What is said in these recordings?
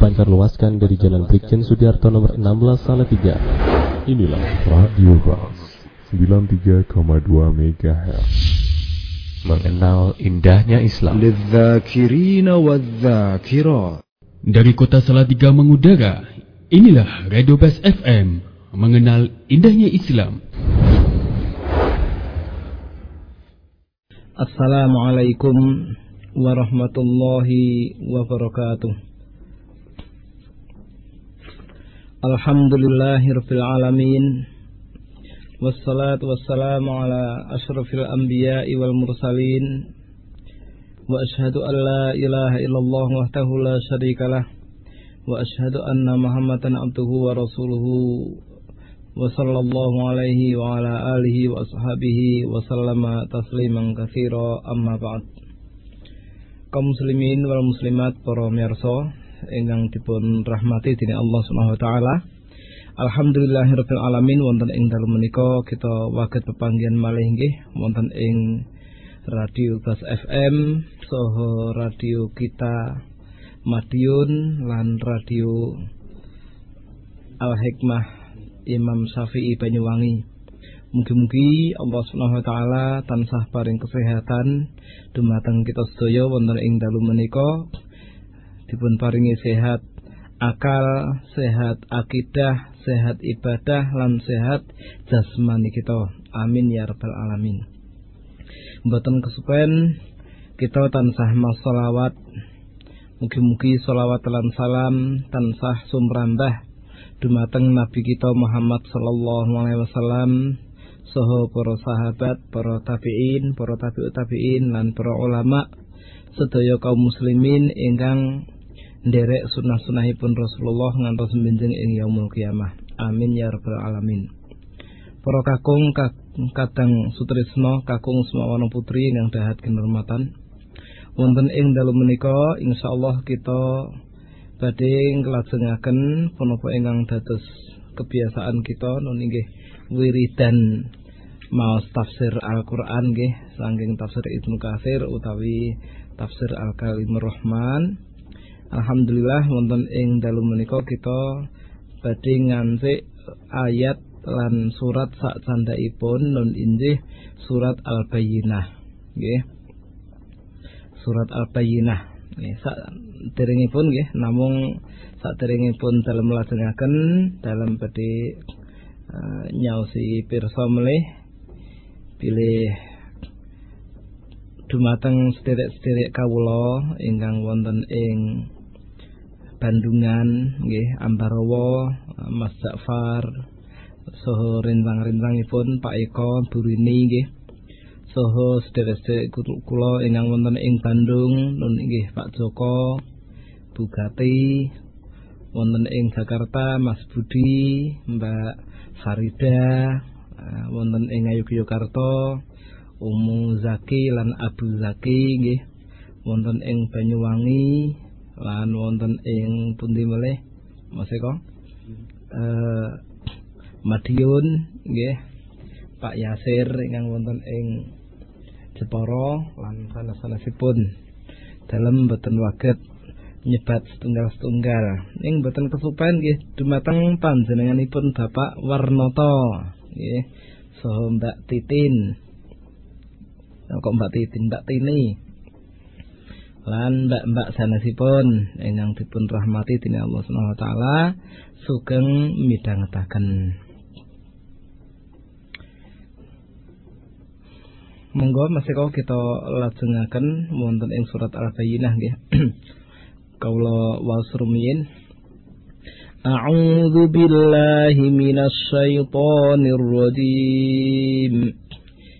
dipancar luaskan dari Jalan Brigjen Sudiarto nomor 16 Salatiga. Inilah Radio Ras 93,2 MHz. Mengenal indahnya Islam. Dari kota Salatiga mengudara, inilah Radio Bas FM. Mengenal indahnya Islam. Assalamualaikum warahmatullahi wabarakatuh. Alhamdulillahirabbil alamin. Wassalatu wassalamu ala asyrafil anbiya'i wal mursalin. Wa ashhadu an la ilaha illallah wahdahu la syarikalah. Wa ashhadu anna Muhammadan abduhu wa rasuluhu wa sallallahu alaihi wa ala alihi wa ashabihi wa sallama tasliman katsira amma ba'd kaum muslimin wal muslimat para mirsa ingkang dipun rahmati dening Allah Subhanahu wa taala. Alhamdulillahirabbil alamin. Wonten ing dalem menika kita waget pepanggihan malih nggih. Wonten ing Radio Bas FM soho radio kita Madiun lan radio Al Hikmah Imam Syafi'i Banyuwangi. Mugi-mugi Allah Subhanahu wa taala tansah paring kesehatan. Dumateng kita sedaya wonten ing dalu menika dipun paringi sehat akal, sehat akidah, sehat ibadah lan sehat jasmani kita. Amin ya rabbal alamin. Mboten kesupen kita tansah masolawat Mugi-mugi solawat lan salam tansah sumrambah dumateng Nabi kita Muhammad sallallahu alaihi wasallam soho para sahabat, para tabi'in, para tabi'ut tabi'in lan para ulama sedaya kaum muslimin ingkang nderek sunah-sunahipun Rasulullah ngantos benjing ing yaumul kiamah. Amin ya rabbal alamin. Para kakung kadang sutrisno kakung semawana putri ingkang dahat kinurmatan. Wonten ing dalu menika insyaallah kita badhe nglajengaken punapa ingkang dados kebiasaan kita nun inggih wiridan maos tafsir Al-Qur'an nggih saking tafsir Ibnu Katsir utawi tafsir Al-Kalimur Rahman Alhamdulillah wonten ing dalu menika kita badhe ngansik ayat lan surat sak candhaipun nun inggih surat Al-Bayyinah. Nggih. Surat Al-Bayyinah. Nggih sak derengipun nggih namung saderengipun dalem lajengaken dalam badhe uh, nyaosi pirsa melih pilih dumateng sederek-sederek kawula ingkang wonten ing Bandungan nggih Ambarawa Mas Ja'far saha rintang-rintangipun Pak Eko Burini nggih. Saha sederek-sederek kula ingkang wonten ing Bandung nun inggih Pak Joko Bugati wonten ing Jakarta Mas Budi Mbak Farida uh, wonten ing Yogyakarta Umu Zaki lan Abu Zaki nggih. Wonten ing Banyuwangi lan wonten ing pundi melih Mas uh, Madiun nggih. Pak Yasir ingkang wonten ing Jepara lan sanes-sanesipun. Dalam boten waget nyebat setunggal-setunggal. Ning boten kesupen nggih dumateng panjenenganipun Bapak Warnoto nggih. Saha Mbak Titin. Kok Mbak Titin? Mbak Tini lan mbak-mbak sanesipun ingkang dipun rahmati dening Allah Subhanahu wa taala sugeng midhangetaken Monggo masih kau kita lajengaken wonten ing surat Al-Bayyinah nggih. Kaula wasrumiyin. A'udzu billahi minasy syaithanir rajim.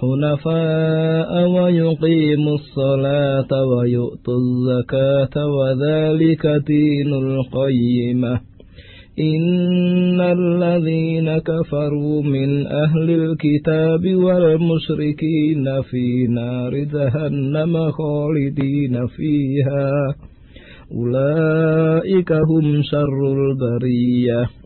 حنفاء ويقيموا الصلاة ويؤتوا الزكاة وذلك دين القيمة. إن الذين كفروا من أهل الكتاب والمشركين في نار جهنم خالدين فيها. أولئك هم شر البرية.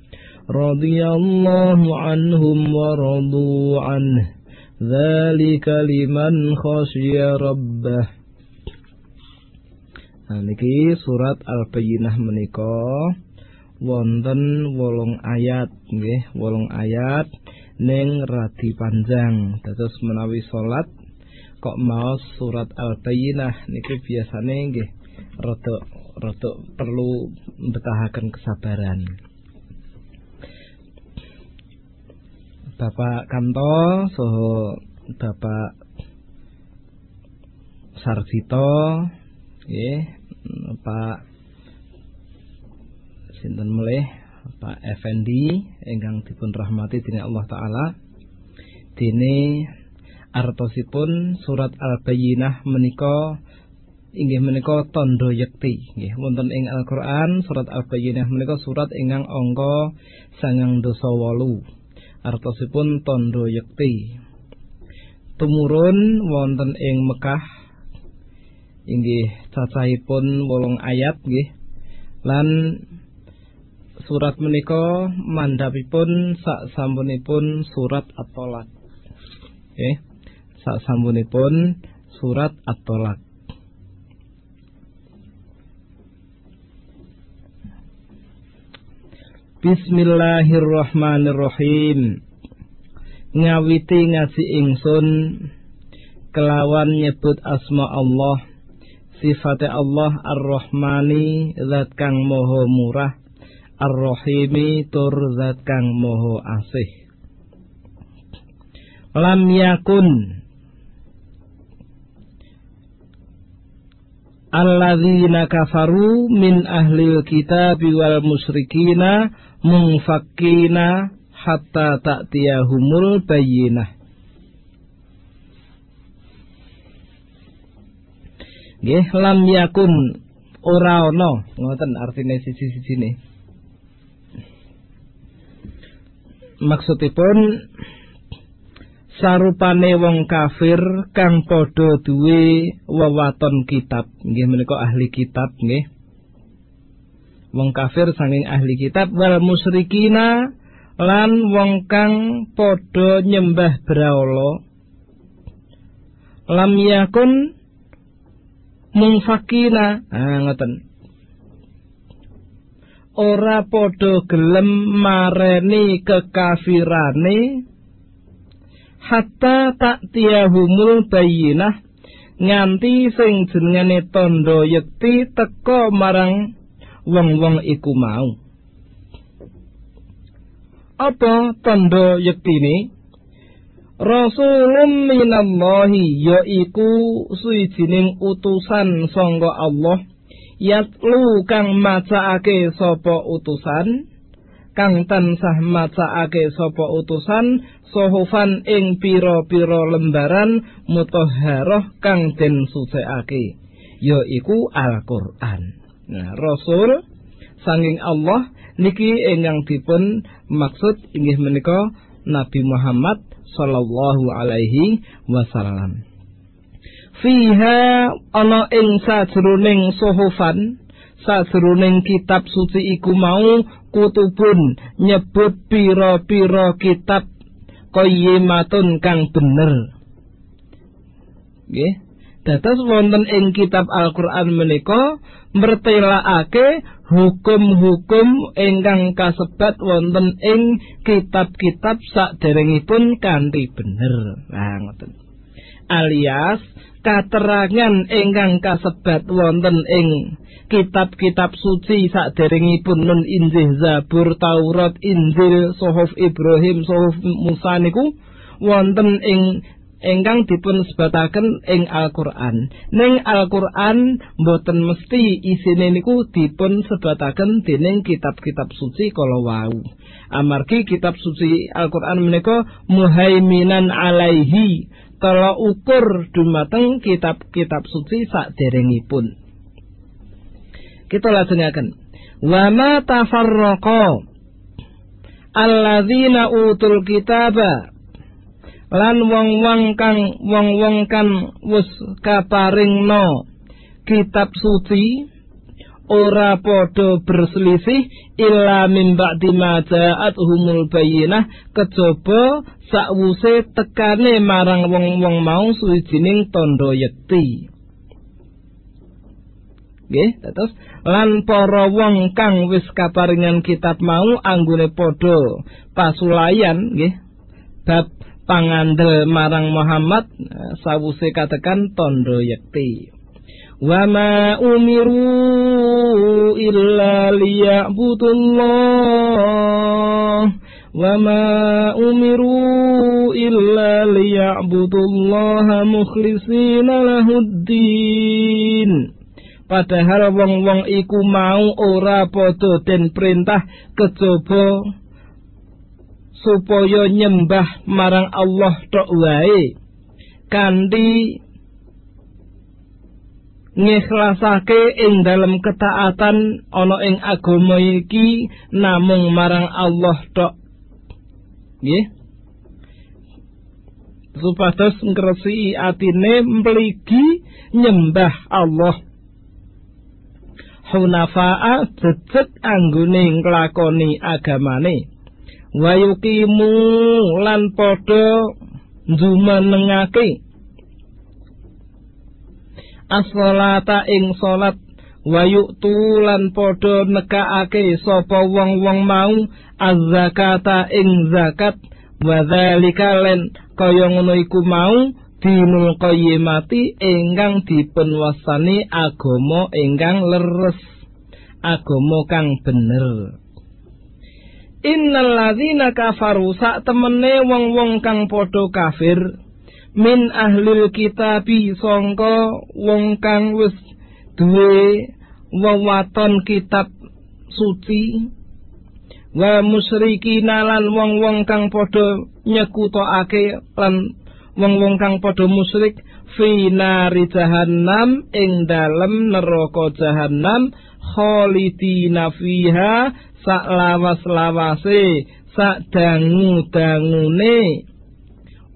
رضي الله عنهم ورضوا عنه ذلك liman khasya rabbah Nah niki surat Al-Bayyinah menika wonten wolong ayat nggih, wolong ayat ning radi panjang. Dados menawi salat kok mau surat Al-Bayyinah niki biasane nggih rada rada perlu betahaken kesabaran. Bapak Kanto soho Bapak Sarjito nggih Pak sinten melih Pak Effendi ingkang dipun rahmati dening Allah taala. Dene artosipun surat Al-Bayyinah menika inggih menika tondo yekti nggih wonten ing Al-Qur'an surat Al-Bayyinah menika surat ingkang angka 98 artosipun tondo yekti. Tumurun wonten ing Mekah. Inggih cacahipun wolong ayat nggih. Lan surat menika mandhapipun sak sampunipun surat At-Tolak. Nggih sak sampunipun surat At-Tolak Bismillahirrahmanirrahim. Ngawiti ngaji ingsun kelawan nyebut asma Allah, sifate Allah Ar-Rahmani zat kang moho murah, Ar-Rahimi tur zat kang moho asih. Lam yakun alladzina kafaru min ahli kitab wal musyrikina mungfakina hatta ta'tiyahumul bayyinah. Nggih lam yakun ora ana. Ngoten artine sisi-sisine Maksudipun sarupane wong kafir kang padha duwe wewaton kitab. Nggih menika ahli kitab nggih wong kafir sanging ahli kitab wal musyrikina lan wong kang padha nyembah brahala lam yakun mungfakina ah ngoten. Ora padha gelem mareni kekafirane hatta tak tiahumul bayinah nganti sing jenengane tondo yekti teko marang wong-wong iku mau. Apa tondo yektine? Rasulun minallahi yaiku suwijining utusan sangga Allah. Yatlu kang macaake sapa utusan? Kang tansah macaake sapa utusan? Sohofan ing pira-pira lembaran mutahharah kang den sucikake yaiku Al-Qur'an. Nah, Rasul sanging Allah niki ingkang dipun maksud inggih menika Nabi Muhammad sallallahu alaihi wasallam. Fiha ana ing sajroning sohofan sajroning kitab suci iku mau kutubun nyebut pira-pira kitab qayyimatun kang bener nggih dados wonten ing kitab Al-Qur'an menika mertelakake hukum-hukum ingkang kasebat wonten ing kitab-kitab saderengipun kanthi bener. Nah ngoten. Alias katerangan ingkang kasebat wonten ing kitab-kitab suci saderengipun nun Injil Zabur Taurat Injil Sohuf Ibrahim Sohuf Musa niku wonten ing ingkang dipun sebataken ing Al-Qur'an. Ning Al-Qur'an boten mesti isine niku dipun sebataken dening kitab-kitab suci kala wau. Amargi kitab suci Al-Qur'an menika muhaiminan alaihi tala ukur dumateng kitab-kitab suci saderengipun. Kita lajengaken. Wa ma tafarraqa alladzina utul kitaba lan wong-wong kang wong-wong kan wis kaparingno kitab suci ora padha berselisih illa min ba'di ma ja'atuhumul bayyinah. Kejaba sakwuse tekane marang wong-wong mau suwijining tandha yekti. Nggih terus lan para wong kang wis kaparingan kitab mau anggone padha pasulayan nggih bab pangandel marang Muhammad eh, sawuse katekan tondo yakti wa ma umiru illa liya'budullah. Wa ma umiru illa liya'budullah mukhlishina lahuddin. Padahal wong-wong iku mau ora padha den perintah kejaba supaya nyembah marang Allah tok wae. Kanthi ngikhlasake ing dalam ketaatan ana ing agama iki namung marang Allah tok. Nggih. Supados ngresi atine mligi nyembah Allah. Hunafa'a jejeg anggone nglakoni agamane wayukimu lan padha njumenengake as-sholata ing salat wayuktu lan padha nekakake sapa wong-wong mau az-zakata ing zakat wadzalika lan kaya ngono iku mau dinul qayyimati ingkang dipunwasani agama ingkang leres agama kang bener Innal ladzina kafaru sak temene wong-wong kang padha kafir min ahlil kitabi sangka wong kang wis duwe wewaton kitab suci wa musyrikin lan wong-wong kang padha nyekutokake lan wong-wong kang padha musyrik fi nari jahannam ing dalem neraka jahannam khalidina fiha sak lawas-lawase sak dangu-dangune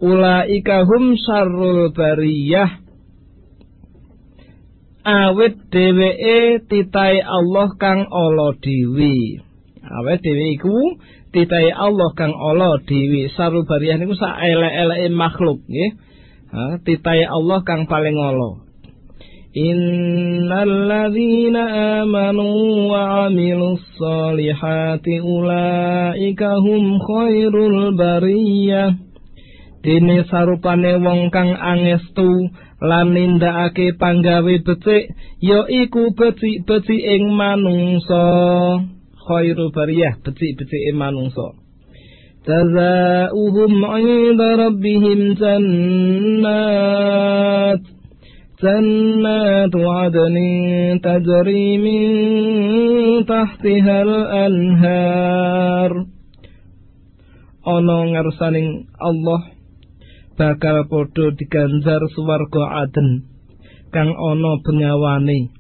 ulaika hum syarrul bariyah. Awit dheweke titai Allah kang ala dhewe. Awet dhewe iku titai Allah kang ala dhewe. Syarrul bariyah niku sak elek-eleke makhluk nggih. Titai Allah kang paling ala إن الذين آمنوا وعملوا الصالحات أولئك هم خير البرية Dene sarupane wong kang angestu lan nindakake panggawe becik ya iku becik-becik ing manungsa khairu bariyah becik-becik ing manungsa Jazaa'uhum 'inda rabbihim jannat جنات عدن تجري من تحتها الأنهار ana ngarsaning Allah bakal padha diganjar swarga aden kang ana bengawane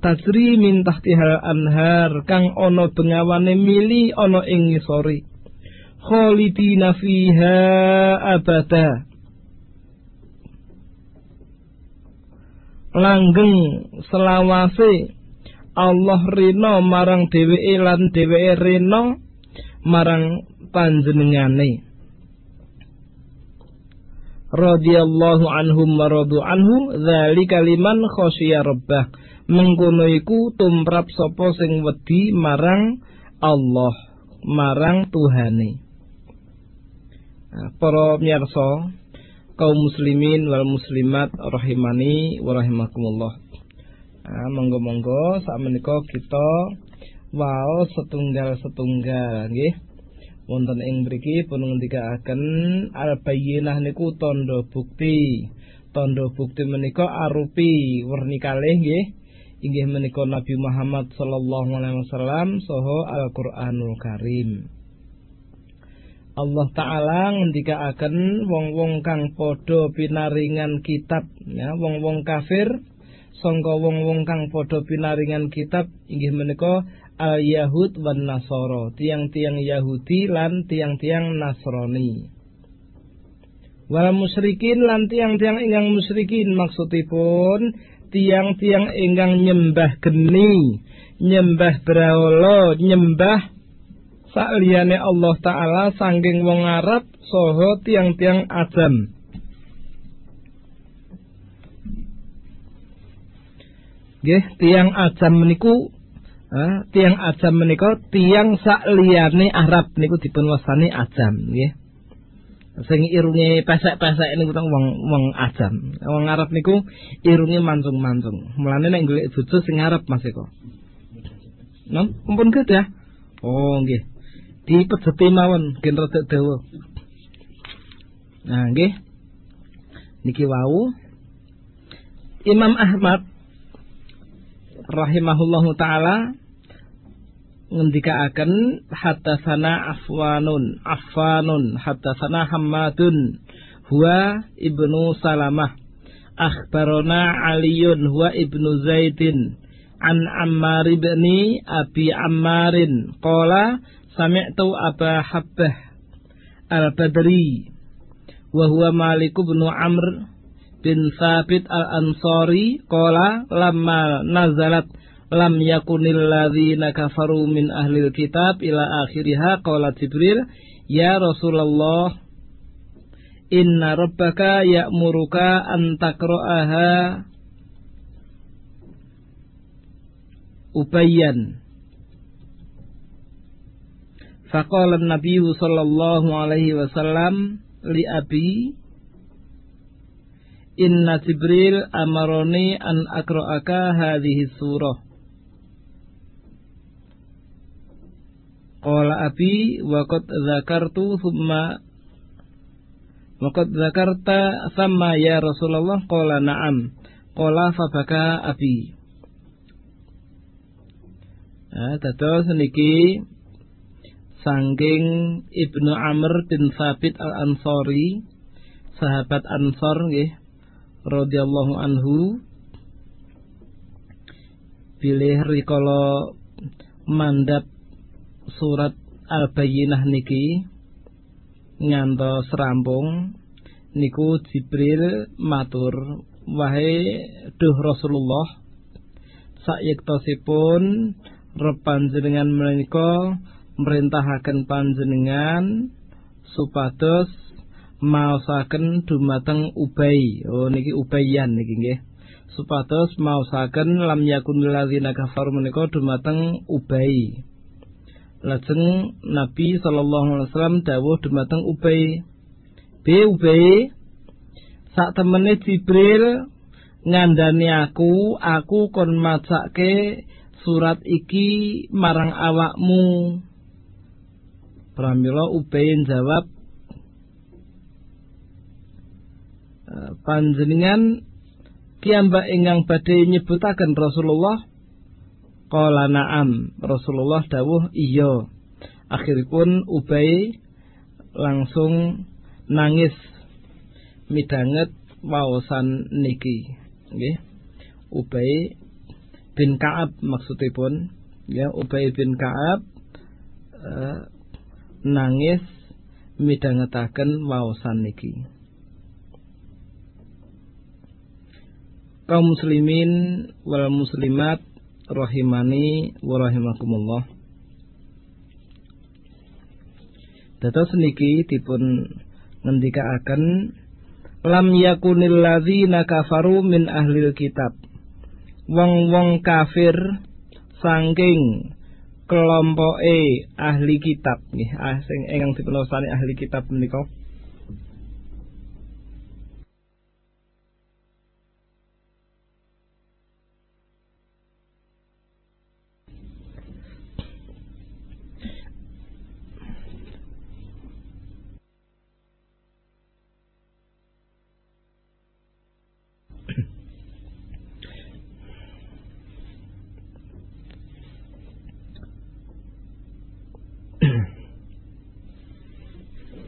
tajri min tahtihal anhar kang ana bengawane mili ana ing ngisore khalidina fiha abada Langgeng selawase. Allah rino marang dheweke lan dheweke rino marang panjenengane. Radhiyallahu anhum wa radu anhu dzalika liman khasyiya rabbah. Mengkono iku tumrap sapa sing wedi marang Allah marang Tuhane. Nah, para miyarsa kaum muslimin wal muslimat rahimani wa rahimakumullah. Nah, monggo-monggo sak menika kita wau setunggal-setunggal nggih. Wonten ing mriki pun ngendikaaken al bayyinah niku tanda bukti. Tanda bukti menika arupi werni kalih nggih. Inggih menika Nabi Muhammad sallallahu alaihi wasallam saha Al-Qur'anul Karim Allah taala ngendikaaken wong-wong kang padha pinaringan kitab ya wong-wong kafir. Sangka wong-wong kang padha pinaringan kitab inggih menika al Yahud wan Nasoro tiang-tiang Yahudi lan tiang-tiang Nasrani. Wal musyrikin lan tiang-tiang ingkang musyrikin maksudipun tiang-tiang ingkang nyembah geni nyembah brahala nyembah sakliyane Allah taala saking wong Arab soho tiang-tiang ajam Nggih, tiang ajam niku Ha, tiang ajam menika tiang sak liyane Arab niku dipun wastani ajam nggih. Sing irunge pesek-pesek niku teng wong wong ajam. Wong Arab niku irunge mancung-mancung. Mulane nek golek bojo sing Arab Mas Eko. Nom, mumpun ya. Oh nggih. Dipejeti mawon gen rada dawa. Nah nggih. Niki wau Imam Ahmad rahimahullahu taala ngendikaaken sana afwanun afwanun sana hammadun huwa ibnu salamah akhbarona aliyun huwa ibnu zaidin an ammar ibni abi ammarin qala sami'tu aba habbah al-badri wa huwa malik ibnu amr bin Sabit al-Ansari qala lamma nazalat lam yakunil ladzina kafaru min ahlil kitab ila akhiriha qala Jibril ya Rasulullah inna rabbaka ya'muruka an taqra'aha ubayyan Faqala an-nabiy sallallahu alaihi wasallam li abi Inna Jibril amaroni an akro'aka hadhihi surah. Qala abi wa qad dzakartu thumma wa qad dzakarta sama ya Rasulullah qala na'am. Qala fabaka abi. Nah, dados niki sangking Ibnu Amr bin Sabit Al-Ansari sahabat Ansor nggih radhiyallahu anhu pilih rikala mandap surat Al-Bayyinah niki ngantos rampung niku Jibril matur. Wahai duh Rasulullah sayektosipun rep panjenengan menika merintahaken panjenengan supados maosaken dumateng Ubay. Oh niki Ubayyan niki nggih. Supados maosaken lam yakun ladzina kafaru menika dumateng Ubay. Lajeng Nabi sallallahu alaihi wasallam dawuh dumateng Ubay. B Ubay sak temene Jibril ngandani aku, aku kon macake surat iki marang awakmu. Pramila Ubay jawab, panjenengan kiambak ingkang badhe nyebutaken Rasulullah? Qala na'am. Rasulullah dawuh iya. Akhiripun Ubay langsung nangis midanget waosan niki. Nggih. Ubay bin Ka'ab maksudipun. Ya Ubay bin Ka'ab uh, nangis midhangetaken waosan niki kaum muslimin wal muslimat rahimani wa rahimakumullah. Dados niki dipun ngendikaaken lam yakunil ladzina kafaru min ahlil kitab. Wong-wong kafir saking kelompoke ahli kitab. Nggih, ah, sing ingkang dipun ahli kitab menika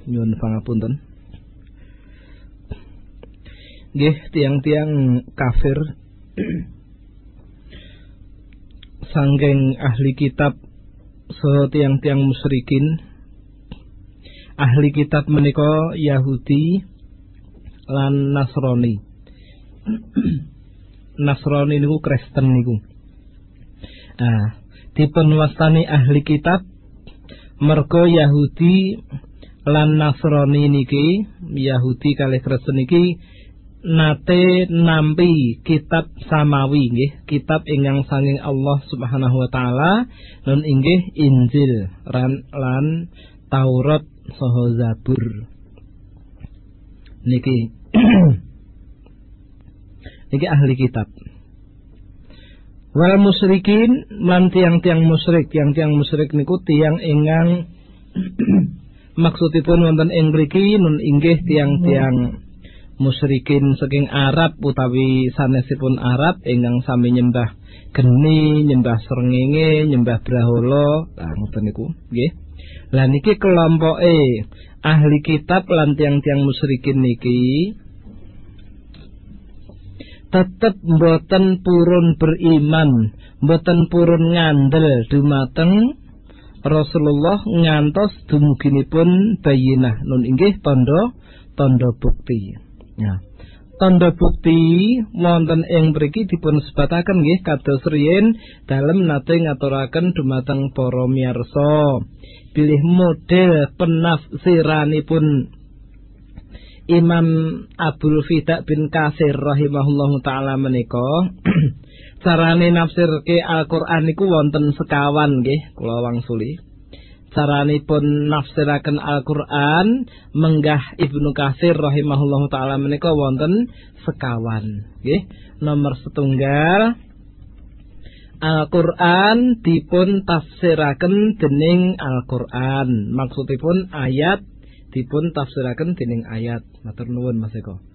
nyuwun pangapunten nggih tiang-tiang kafir. Sanggeng ahli kitab so tiang-tiang musyrikin. Ahli kitab menika Yahudi lan Nasrani. Nasrani niku Kristen niku. Ah dipun wastani ahli kitab mergo Yahudi lan Nasrani niki Yahudi kali Kristen niki nate nampi kitab samawi nggih kitab ingkang sanging Allah Subhanahu wa taala non inggih Injil ran, lan Taurat saha Zabur. Niki niki ahli kitab. Wal musyrikin lan tiang-tiang musyrik. Tiang-tiang musyrik niku tiang ingkang maksudipun wonten ing mriki nun inggih tiang-tiang musyrikin saking Arab utawi sanesipun Arab ingkang sami nyembah geni, nyembah srengenge, nyembah brahala, lah ngoten niku, nggih. Lah niki kelompoke ahli kitab lan tiang-tiang musyrikin niki tetep mboten purun beriman, mboten purun ngandel dumateng Rasulullah ngantos dumuginipun bayinah nun inggih tanda tanda bukti. Ya. Tanda bukti wonten ing mriki dipun sebataken nggih kados riyin dalem nate ngaturaken dumateng para miyarsa. Pilih model penafsiranipun Imam Abdul Fida bin Kasir rahimahullahu taala menika carane nafsirke Al-Qur'an niku wonten sekawan nggih kula wangsuli. Caranipun nafsiraken Al-Qur'an menggah Ibnu Katsir rahimahullahu taala menika wonten sekawan nggih. Nomor setunggal Al-Qur'an dipun tafsiraken dening Al-Qur'an. Maksudipun ayat dipun tafsiraken dening ayat. Matur nuwun Mas Eko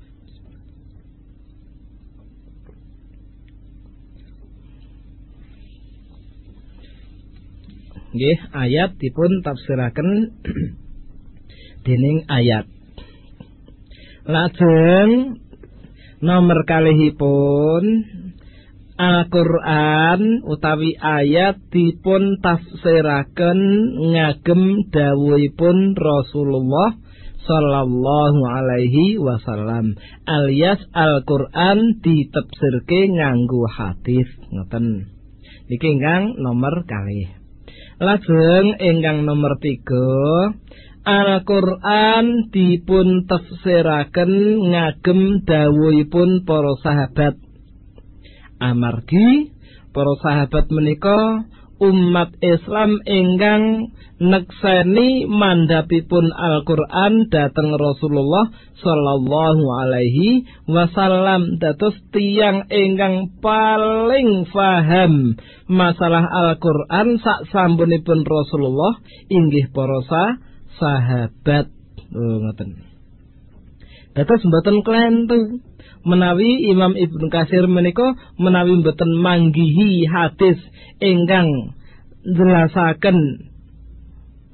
nggih ayat dipun tafsiraken dening ayat. Lajeng nomor kalihipun Al-Quran utawi ayat dipun tafsiraken ngagem dawuhipun Rasulullah sallallahu alaihi wasallam. Alias Al-Quran ditafsirke nganggo hadis. Ngoten. Niki ingkang nomor kalih Lajeng ingkang nomor tiga Al-Quran dipun tafsiraken ngagem dawuhipun para sahabat. Amargi para sahabat menika umat Islam ingkang nekseni mandapipun Al-Qur'an dhateng Rasulullah sallallahu alaihi wasallam. Dados tiyang ingkang paling faham masalah Al-Qur'an sak sampunipun Rasulullah inggih para sahabat. Oh ngoten. Dados mboten klentu menawi Imam Ibnu Kasir menika menawi mboten manggihi hadis ingkang jelasaken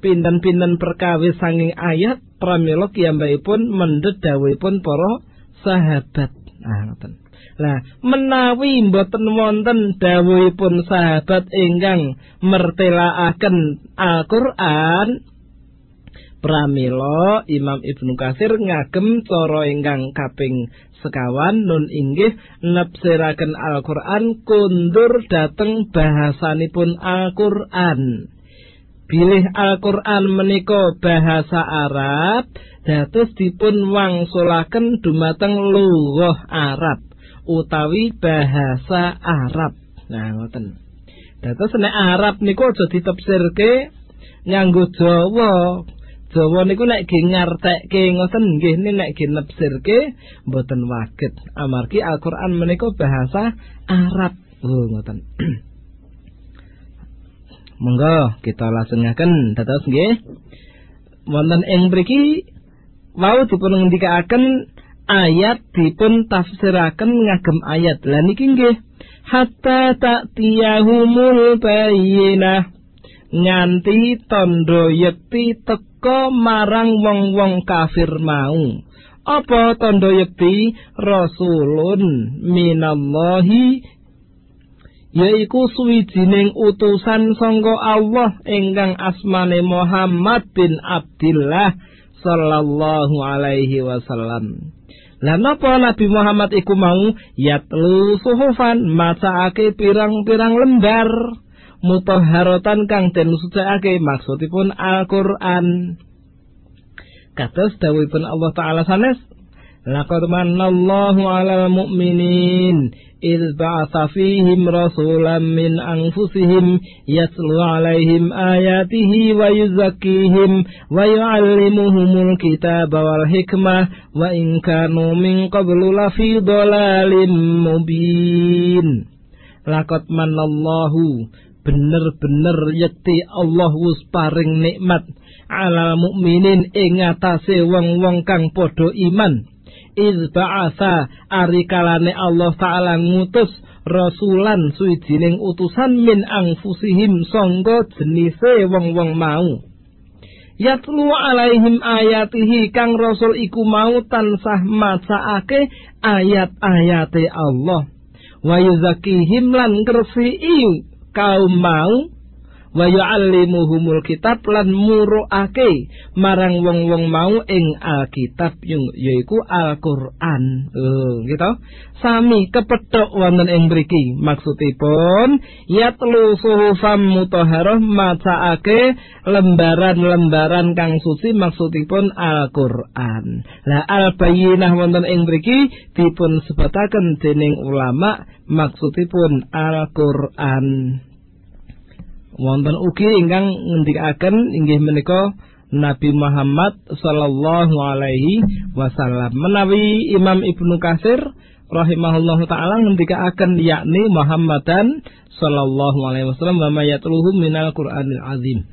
pinten-pinten perkawis sanging ayat pramila kiyambakipun mendhet dawuhipun para sahabat. Nah, ngoten. Lah, menawi mboten wonten dawuhipun sahabat ingkang mertelaaken Al-Qur'an Pramila Imam Ibnu Katsir ngagem cara ingkang kaping sekawan nun inggih nepsiraken Al-Qur'an kundur dateng bahasanipun Al-Qur'an. Bilih Al-Qur'an menika bahasa Arab dados dipun wangsulaken dumateng lughah Arab utawi bahasa Arab. Nah ngoten. Dados nek Arab niku aja ditafsirke nganggo Jawa. Jawa niku nek ge ngartekke ngoten nggih nek ge nepsirke mboten waget. Amargi Al-Qur'an menika bahasa Arab. Oh ngoten. Monggo kita lajengaken dados nggih. Wonten ing mriki wau dipun ngendikaken ayat dipun tafsiraken ngagem ayat. Lah niki nggih hatta ta'tiyahumul bayyinah nganti tondo yekti tek teka marang wong-wong kafir mau. Apa tanda yekti rasulun minallahi yaiku suwijining utusan sangka Allah ingkang asmane Muhammad bin Abdullah sallallahu alaihi wasallam. Lah napa Nabi Muhammad iku mau yatlu suhufan macaake pirang-pirang lembar mutoharotan kang den sucikake maksudipun Al-Qur'an. Kados dawuhipun Allah taala sanes Laqad manallahu 'alal mu'minin idh ba'atha fihim rasulan min anfusihim yatlu 'alaihim ayatihi wa yuzakkihim wa yu'allimuhumul kitaba wal hikmah wa in kanu min qablu lafi dhalalin mubin Laqad manallahu bener-bener yekti Allah wus paring nikmat ala mukminin ing atase wong-wong kang padha iman. Iz ba'asa ari kalane Allah taala ngutus rasulan suwijining utusan min angfusihim sangga jenise wong-wong mau. Yatlu alaihim ayatihi kang rasul iku mau tansah macaake ayat-ayate Allah. Wa yuzakihim lan ngresiki cầu mão wa yu'allimuhumul kitab lan muruake marang wong-wong mau ing Alkitab yaiku Al-Qur'an. Oh, gitu. Sami kepethuk wonten ing mriki. Maksudipun yatlu suhufam mutahharah macaake lembaran-lembaran kang suci maksudipun Al-Qur'an. Lah al-bayyinah wonten ing mriki dipun sebataken dening ulama maksudipun Al-Qur'an. Wonten ugi ingkang ngendikaken inggih menika Nabi Muhammad sallallahu alaihi wasallam. Menawi Imam Ibnu Katsir rahimahullahu taala ngendikaken yakni Muhammadan sallallahu alaihi wasallam wa mayatluhu minal Qur'anil azim.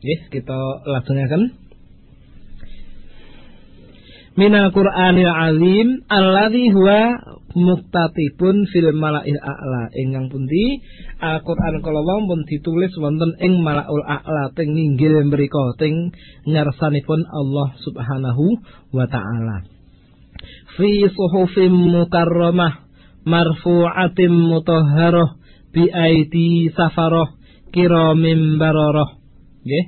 Yes, kita lajengaken. Minal Qur'anil Azim alladzi huwa muktatibun fil mala'il a'la ingkang pundi Al-Qur'an kalawau pun ditulis wonten ing malaul a'la teng ninggil mriku teng ngarsanipun Allah Subhanahu wa taala. Fi suhufim mukarramah marfu'atim mutahharah bi aidi safarah kiramim bararah nggih.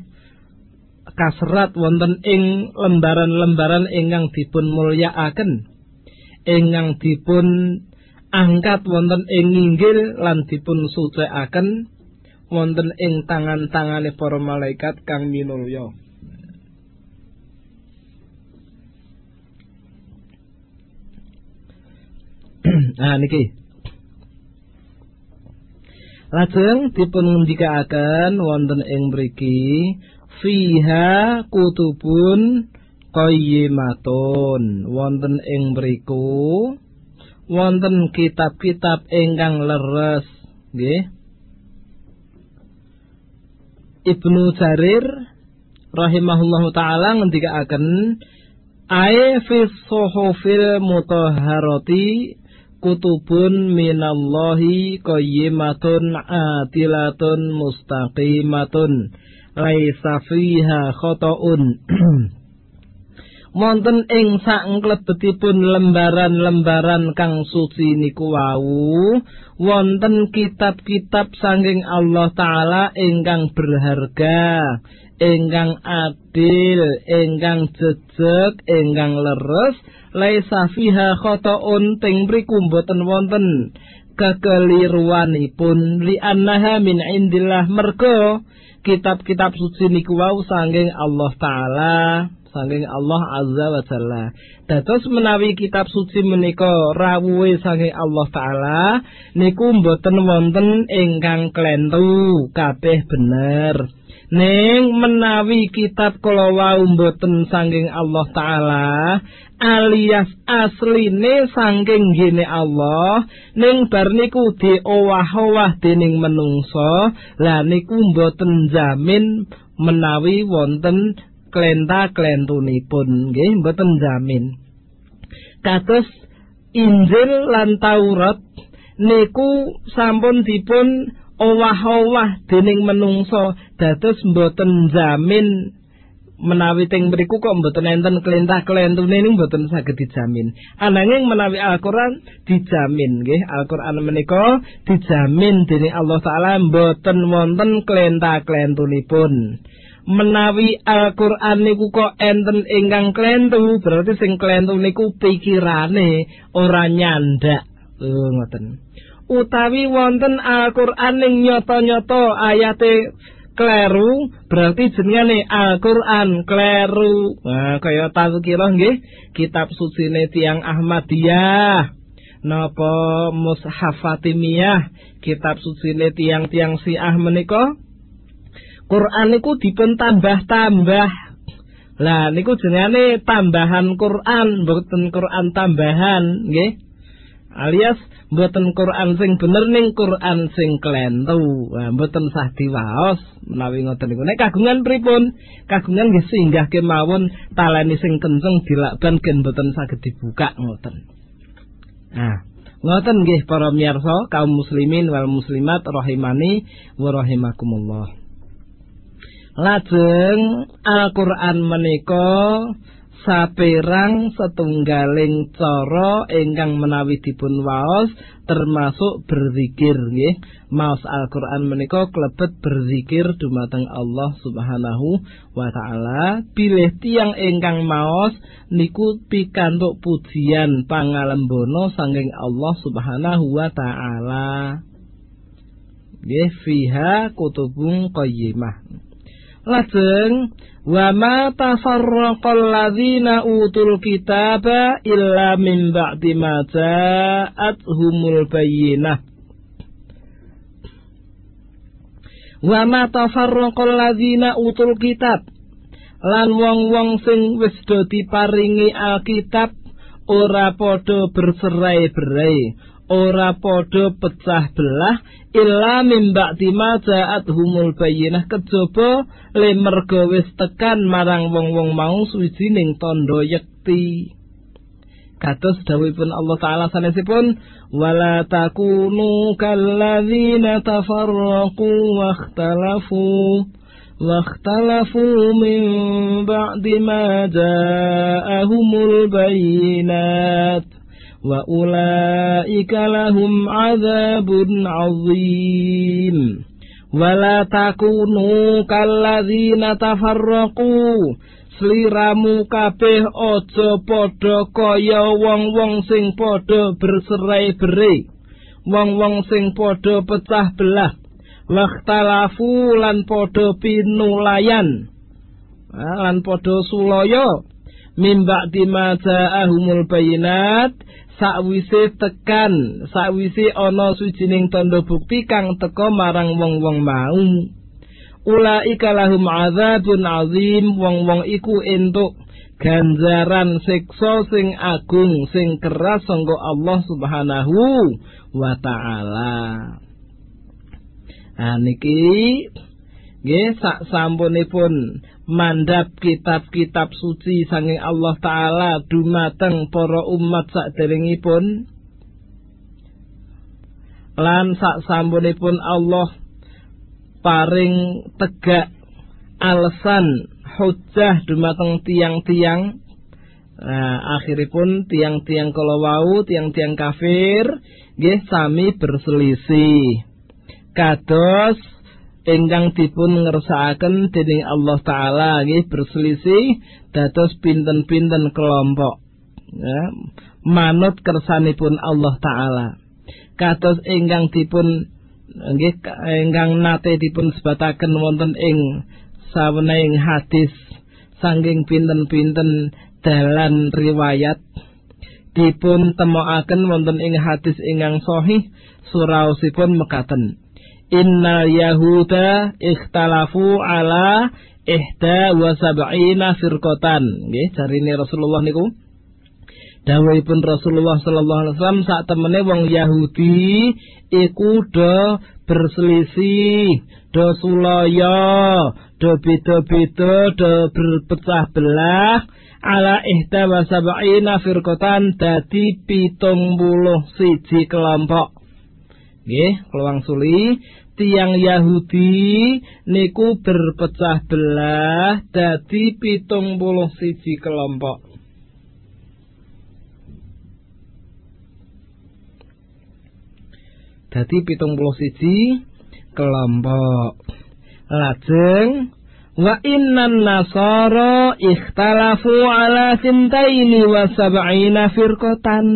Kasrat wonten ing lembaran-lembaran ingkang dipun mulyakaken ingkang dipun angkat wonten ing inggil lan dipun sucikaken wonten ing tangan-tangane para malaikat kang minulya. Nah niki Lajeng dipun ngendikaaken wonten ing mriki fiha kutubun qayyimatun. Wonten ing mriku wonten kitab-kitab ingkang leres nggih. Ibnu Jarir rahimahullahu taala ngendikaaken ae fi suhufil mutahharati kutubun minallahi qayyimatun adilatun mustaqimatun laisa fiha khata'un Monten ing saklebetipun lembaran-lembaran kang suci niku wau wonten kitab-kitab sanging Allah taala ingkang berharga ingkang adil ingkang jejeg ingkang leres. Laisa fiha khata'un ting mriku boten wonten. Kekeliruanipun. Li min indillah mergo kitab-kitab suci niku wau sanging Allah taala saking Allah Azza wa Jalla. Dados menawi kitab suci menika rawuhe saking Allah taala niku mboten wonten ingkang klentu. Kabeh bener. Ning menawi kitab kala wau mboten saking Allah taala alias asline saking gene Allah ning bar niku diowah-owah dening menungso lah niku mboten jamin menawi wonten klenta klentunipun nggih mboten jamin. Kados Injil lan Taurat niku sampun dipun owah-owah dening menungso dados mboten jamin. Menawi teng mriku kok mboten enten kelintah kelentune ning mboten saged dijamin. Ananging menawi Al-Qur'an dijamin nggih. Al-Qur'an menika dijamin dening Allah taala mboten wonten kelintah kelentunipun menawi Al-Qur'an niku kok enten ingkang klentu berarti sing klentu niku pikirane ora nyandak. Oh, ngoten utawi wonten Al-Qur'an ning nyata-nyata ayate kleru berarti jenenge Al-Qur'an kleru nah kaya tazkirah nggih kitab sucine tiang Ahmadiyah napa mushaf Fatimiyah kitab sucine tiang-tiang Syiah menika Quran niku dipun tambah-tambah. Lah niku jenenge tambahan Quran, mboten Quran tambahan, nggih. Alias mboten Quran sing bener ning Quran sing klentu. Mboten sah diwaos menawi ngoten niku. Nek kagungan pripun? Kagungan nggih singgah kemawon taleni sing kenceng dilakban gen mboten saged dibuka ngoten. Nah, ngoten nggih para miyarsa kaum muslimin wal muslimat rahimani wa rahimakumullah. Lajeng Al-Qur'an menika saperang setunggaling cara ingkang menawi dipun waos termasuk berzikir nggih. Maos Al-Qur'an menika klebet berzikir dumateng Allah Subhanahu wa taala. Pilih tiang ingkang maos niku pikantuk pujian pangalembono sanging Allah Subhanahu wa taala. Nggih fiha kutubung qayyimah. Lajeng wa ma tafarraqal ladzina utul kitaba illa min ba'di ma ja'atuhumul bayyinah. Wa ma tafarraqal ladzina utul kitab. Lan wong-wong sing wis diparingi Alkitab ora padha berserai-berai ora padha pecah belah illa mim ba'di ma humul bayyinah kejaba le merga wis tekan marang wong-wong mau suwijining tandha yekti kados dawuhipun Allah taala sanesipun wala takunu kalladzina tafarraqu wakhtalafu واختلفوا من بعد ما جاءهم البينات ulaika lahum adzabun azim wala takunu kalladzina tafarraqu sliramu kabeh aja padha kaya wong-wong sing padha berserai-berai wong-wong sing padha pecah belah wakhtalafu lan padha pinulayan lan padha sulaya mimba dimaja ahumul bayinat sakwise tekan sakwise ana sujining tanda bukti kang teka marang wong-wong mau. Ulaika lahum adzabun azim wong-wong iku entuk ganjaran siksa sing agung sing keras sangga Allah Subhanahu wa taala. Ah niki nggih sak sampunipun mandap kitab-kitab suci sanging Allah taala dumateng para umat saderengipun lan sak sampunipun Allah paring tegak alasan hujah dumateng tiang-tiang Nah, akhiripun tiang-tiang kalau tiang-tiang kafir, nggih sami berselisih. Kados ingkang dipun ngersakaken dening Allah taala nggih berselisih dados pinten-pinten kelompok. Ya, manut kersanipun Allah taala. Kados ingkang dipun nggih ingkang nate dipun sebataken wonten ing sawening hadis sangking pinten-pinten dalan riwayat dipun temokaken wonten ing hadis ingkang sahih suraosipun mekaten Innal yahuda ikhtalafu ala ihda wa sab'ina firqatan. Nggih jarine Rasulullah niku. Dawuhipun Rasulullah sallallahu alaihi wasallam sak temene wong Yahudi iku do berselisih, do sulaya, do beda-beda, do berpecah belah ala ihda wa sab'ina firqatan dadi pitung buluh siji kelompok. Nggih, keluang suli tiang Yahudi niku berpecah belah dadi pitung buluh siji kelompok. Dadi pitung puluh siji kelompok. Lajeng Wa innan nasara ikhtalafu ala sintaini wa sab'ina firqatan.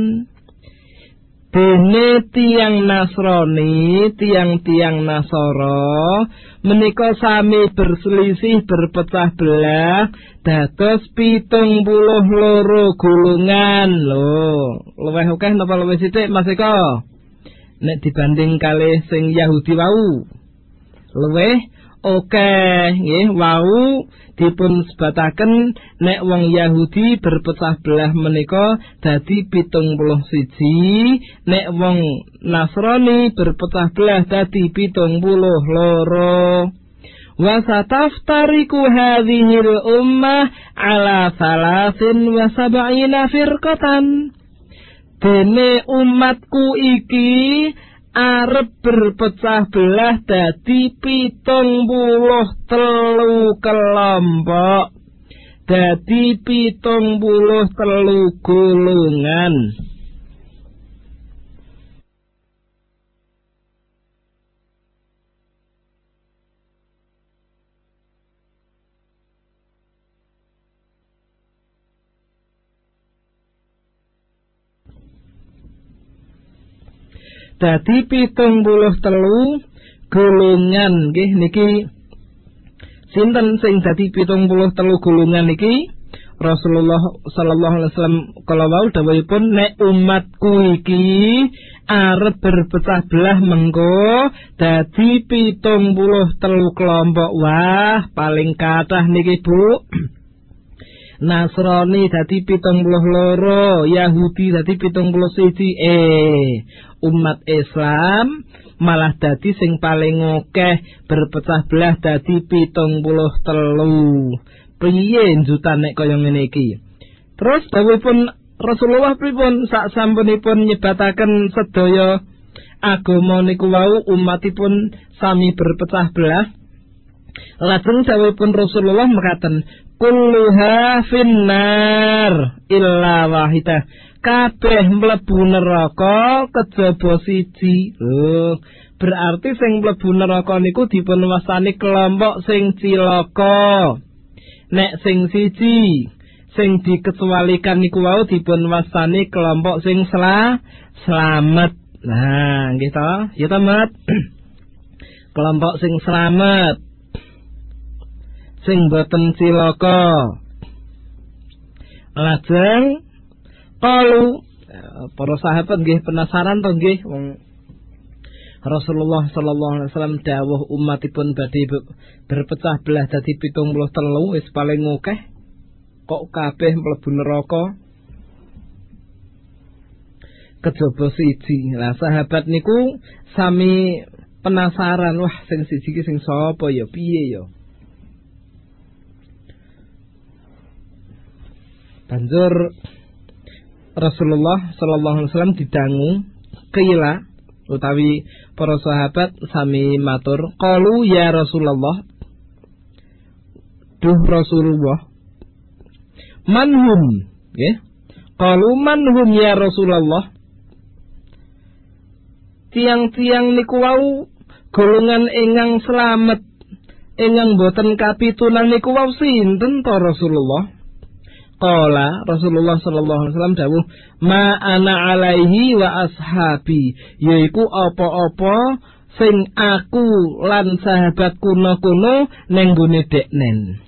Dene tiang Nasrani, tiang-tiang Nasara menika sami berselisih berpecah belah dados pitung puluh loro gulungan lho. Luwih akeh napa luwih sithik Mas Eko? Nek dibanding kalih sing Yahudi wau. Luwih Oke, nggih wau dipun sebataken nek wong Yahudi berpecah belah menika dadi pitung puluh siji, nek wong Nasrani berpecah belah dadi pitung puluh loro. Wa sataftariku hadhil ummah ala salasin wa sab'ina. Dene umatku iki arep berpecah belah dadi pitung puluh telu kelompok. Dadi pitung puluh telu golongan dadi pitung puluh telu golongan nggih niki. Sinten sing dadi pitung puluh telu golongan niki? Rasulullah sallallahu alaihi wasallam kala wau dawuhipun nek umatku iki arep berpecah belah mengko dadi pitung puluh telu kelompok. Wah paling kathah niki Bu Nasrani dadi pitung puluh loro Yahudi dadi pitung puluh siji eh umat Islam malah dadi sing paling akeh berpecah belah dadi pitung puluh telu. Piye juta nek kaya ngene iki? Terus dawuhipun Rasulullah pripun? Sak sampunipun nyebataken sedaya agama niku wau umatipun sami berpecah belah lajeng dawuhipun Rasulullah mekaten kulluha finnar illa wahidah. Kabeh mlebu neraka kejaba siji. Lho berarti sing mlebu neraka niku dipun wasani kelompok sing cilaka. Nek sing siji sing dikecualikan niku wau dipun wasani kelompok sing sela selamat. Nah nggih to ya to kelompok sing selamat sing boten cilaka lajeng kalu para sahabat nggih penasaran to nggih? Wong Rasulullah sallallahu alaihi wasallam dawuh umatipun badhe berpecah belah dadi 73 wis paling akeh kok kabeh mlebu neraka? Kejaba siji. Lah sahabat niku sami penasaran wah sing siji sing sapa ya? Piye ya banjur Rasulullah sallallahu alaihi wasallam didangu kila utawi para sahabat sami matur. Qalu ya Rasulullah duh Rasulullah manhum nggih qalu manhum ya Rasulullah? Tiang-tiang niku wau golongan ingkang selamat ingkang boten kapitunan niku wau sinten to Rasulullah Qala Rasulullah sallallahu alaihi wasallam dawuh ma ana alaihi wa ashabi. Yaiku apa-apa sing aku lan sahabat kuno-kuno ning gone deknen.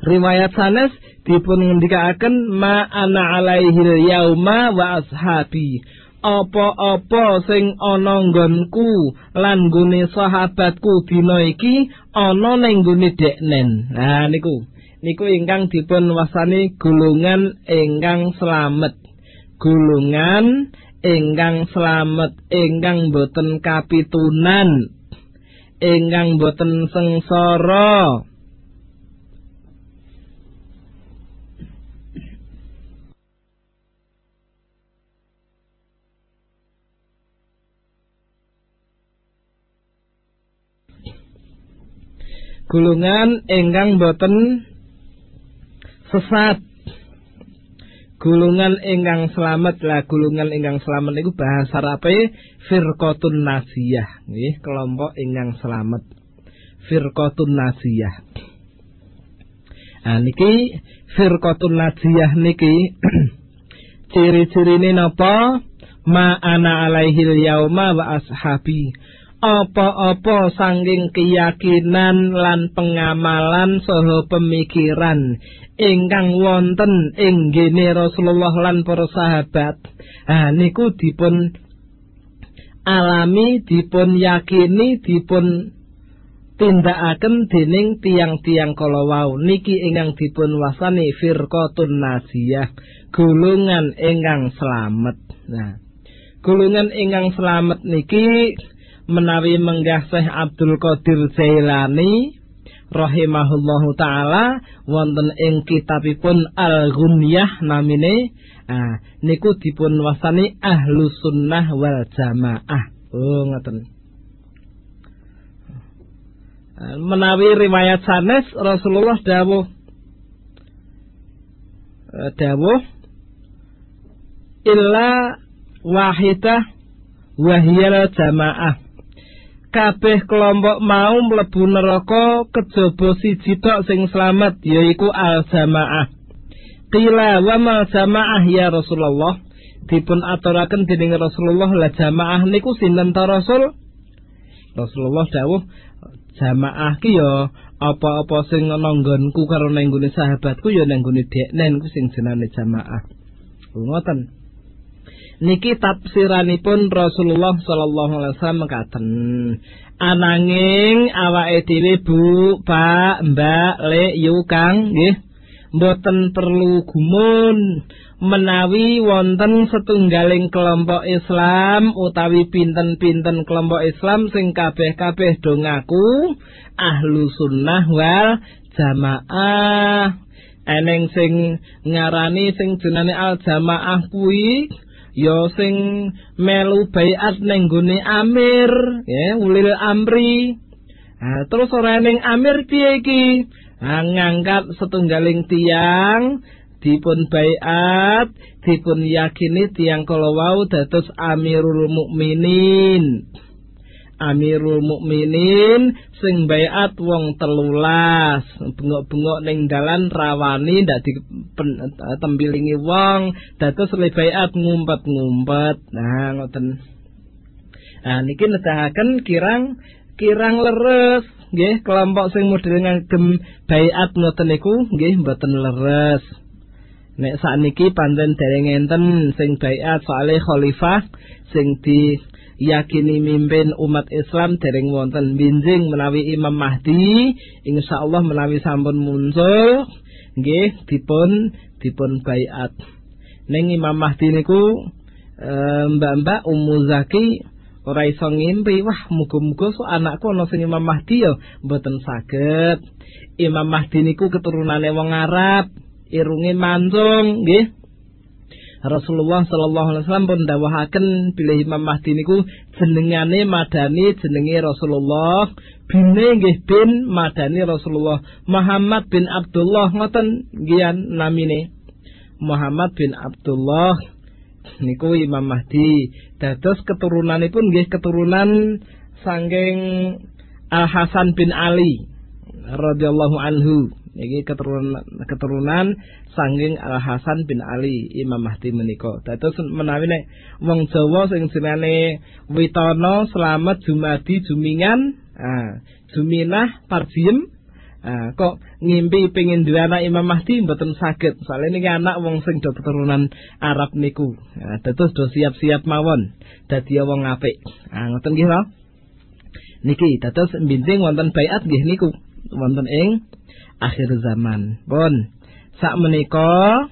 Riwayat sanes dipun ngendikaken ma ana alaihi yauma wa ashabi. Apa-apa sing ana nggonku lan gone sahabatku dina iki ana ning gone deknen. Nah niku niku ingkang dipun wasani gulungan ingkang selamat gulungan ingkang selamat ingkang boten kapitunan ingkang boten sengsara. Gulungan ingkang boten sesat. Gulungan ingkang selamat. Lah gulungan ingkang selamat itu bahasa Arabe firqatun nasiyah. Nggih kelompok ingkang selamat. Firqatun nasiyah. Nah niki firqatun nasiyah niki ciri-cirine napa? Ma ana alaihil yauma wa ashabi apa-apa sanging keyakinan lan pengamalan saha pemikiran ingkang wonten ing gene Rasulullah lan para sahabat. Ah niku dipun alami, dipun yakini, dipun tindakaken dening tiang-tiang kala wau. Niki ingkang dipun wasani firqatun nasiyah, golongan ingkang selamat. Nah, golongan ingkang selamat niki menawi menggah Syekh Abdul Qadir Jailani rahimahullahu taala wonten ing kitabipun Al-Ghunyah namine ah niku dipun wasani Ahlu Sunnah wal Jamaah. Oh ngoten. Menawi riwayat sanes Rasulullah dawuh dawuh illa wahidah wahiyal jamaah kabeh kelompok mau mlebu neraka kejaba siji tok sing slamet yaiku al jamaah qila wa ma jamaah ya Rasulullah? Dipun aturaken dening Rasulullah la jamaah niku sinten ta Rasul? Rasulullah dawuh jamaah ki ya apa-apa sing ana nggonku karo nang sahabatku ya nang gone deknen ku sing jenenge jamaah. Ngoten niki tafsiranipun Rasulullah sallallahu alaihi wasallam mekaten ananging awake dhewe Bu Pak Mbak Le yu Kang nggih mboten perlu gumun menawi wonten setunggaling kelompok Islam utawi pinten-pinten kelompok Islam sing kabeh-kabeh do ngaku ahlu sunnah wal jamaah. Eneng sing ngarani sing jenenge al jamaah kuwi ya sing melu baiat ning gone Amir ya ulil amri. Nah, terus ora ning Amir piye iki? Nah, ngangkat setunggaling tiang dipun baiat dipun yakini tiang kala wau dados Amirul Mukminin Amirul Mukminin sing bayat wong telulas. Bengok-bengok ning dalan rawani ndak ditembilingi wong dados le bayat ngumpet-ngumpet. Nah ngoten. Nah niki nedahaken kirang kirang leres. Nggih kelompok sing model ngagem bayat ngoten niku nggih mboten leres. Nek sakniki pancen dereng enten sing bayat soalé khalifah sing di yakini mimpin umat Islam dereng wonten binjing menawi Imam Mahdi insyaallah menawi sampun muncul nggih dipun dipun baiat. Ning Imam Mahdi niku eh, mbak-mbak Ummu Zaki ora iso ngimpi wah muga-muga so anakku ana sing Imam Mahdi ya mboten saged. Imam Mahdi niku keturunane wong Arab irunge mancung nggih Rasulullah sallallahu alaihi wasallam pun dawuhaken bilih Imam Mahdi niku jenengane madani jenenge Rasulullah bine nggih bin madani Rasulullah. Muhammad bin Abdullah ngoten nggih namine. Muhammad bin Abdullah niku Imam Mahdi. Dados keturunanipun nggih keturunan sangking Al Hasan bin Ali radhiyallahu anhu Iki keturunan keturunan sanging Al Hasan bin Ali Imam Mahdi menika. Dados menawi nek wong Jawa sing jenenge Witono Slamet Jumadi Jumingan, ah, Juminah Pardiem Ah, kok ngimpi pengen duwe anak Imam Mahdi mboten saged. Soalnya niki anak wong sing do keturunan Arab niku. Ah, dados do siap-siap mawon dadi wong apik. Ah, ngoten nggih, Niki dados binting wonten baiat nggih niku wonten ing akhir zaman. Pun sak menika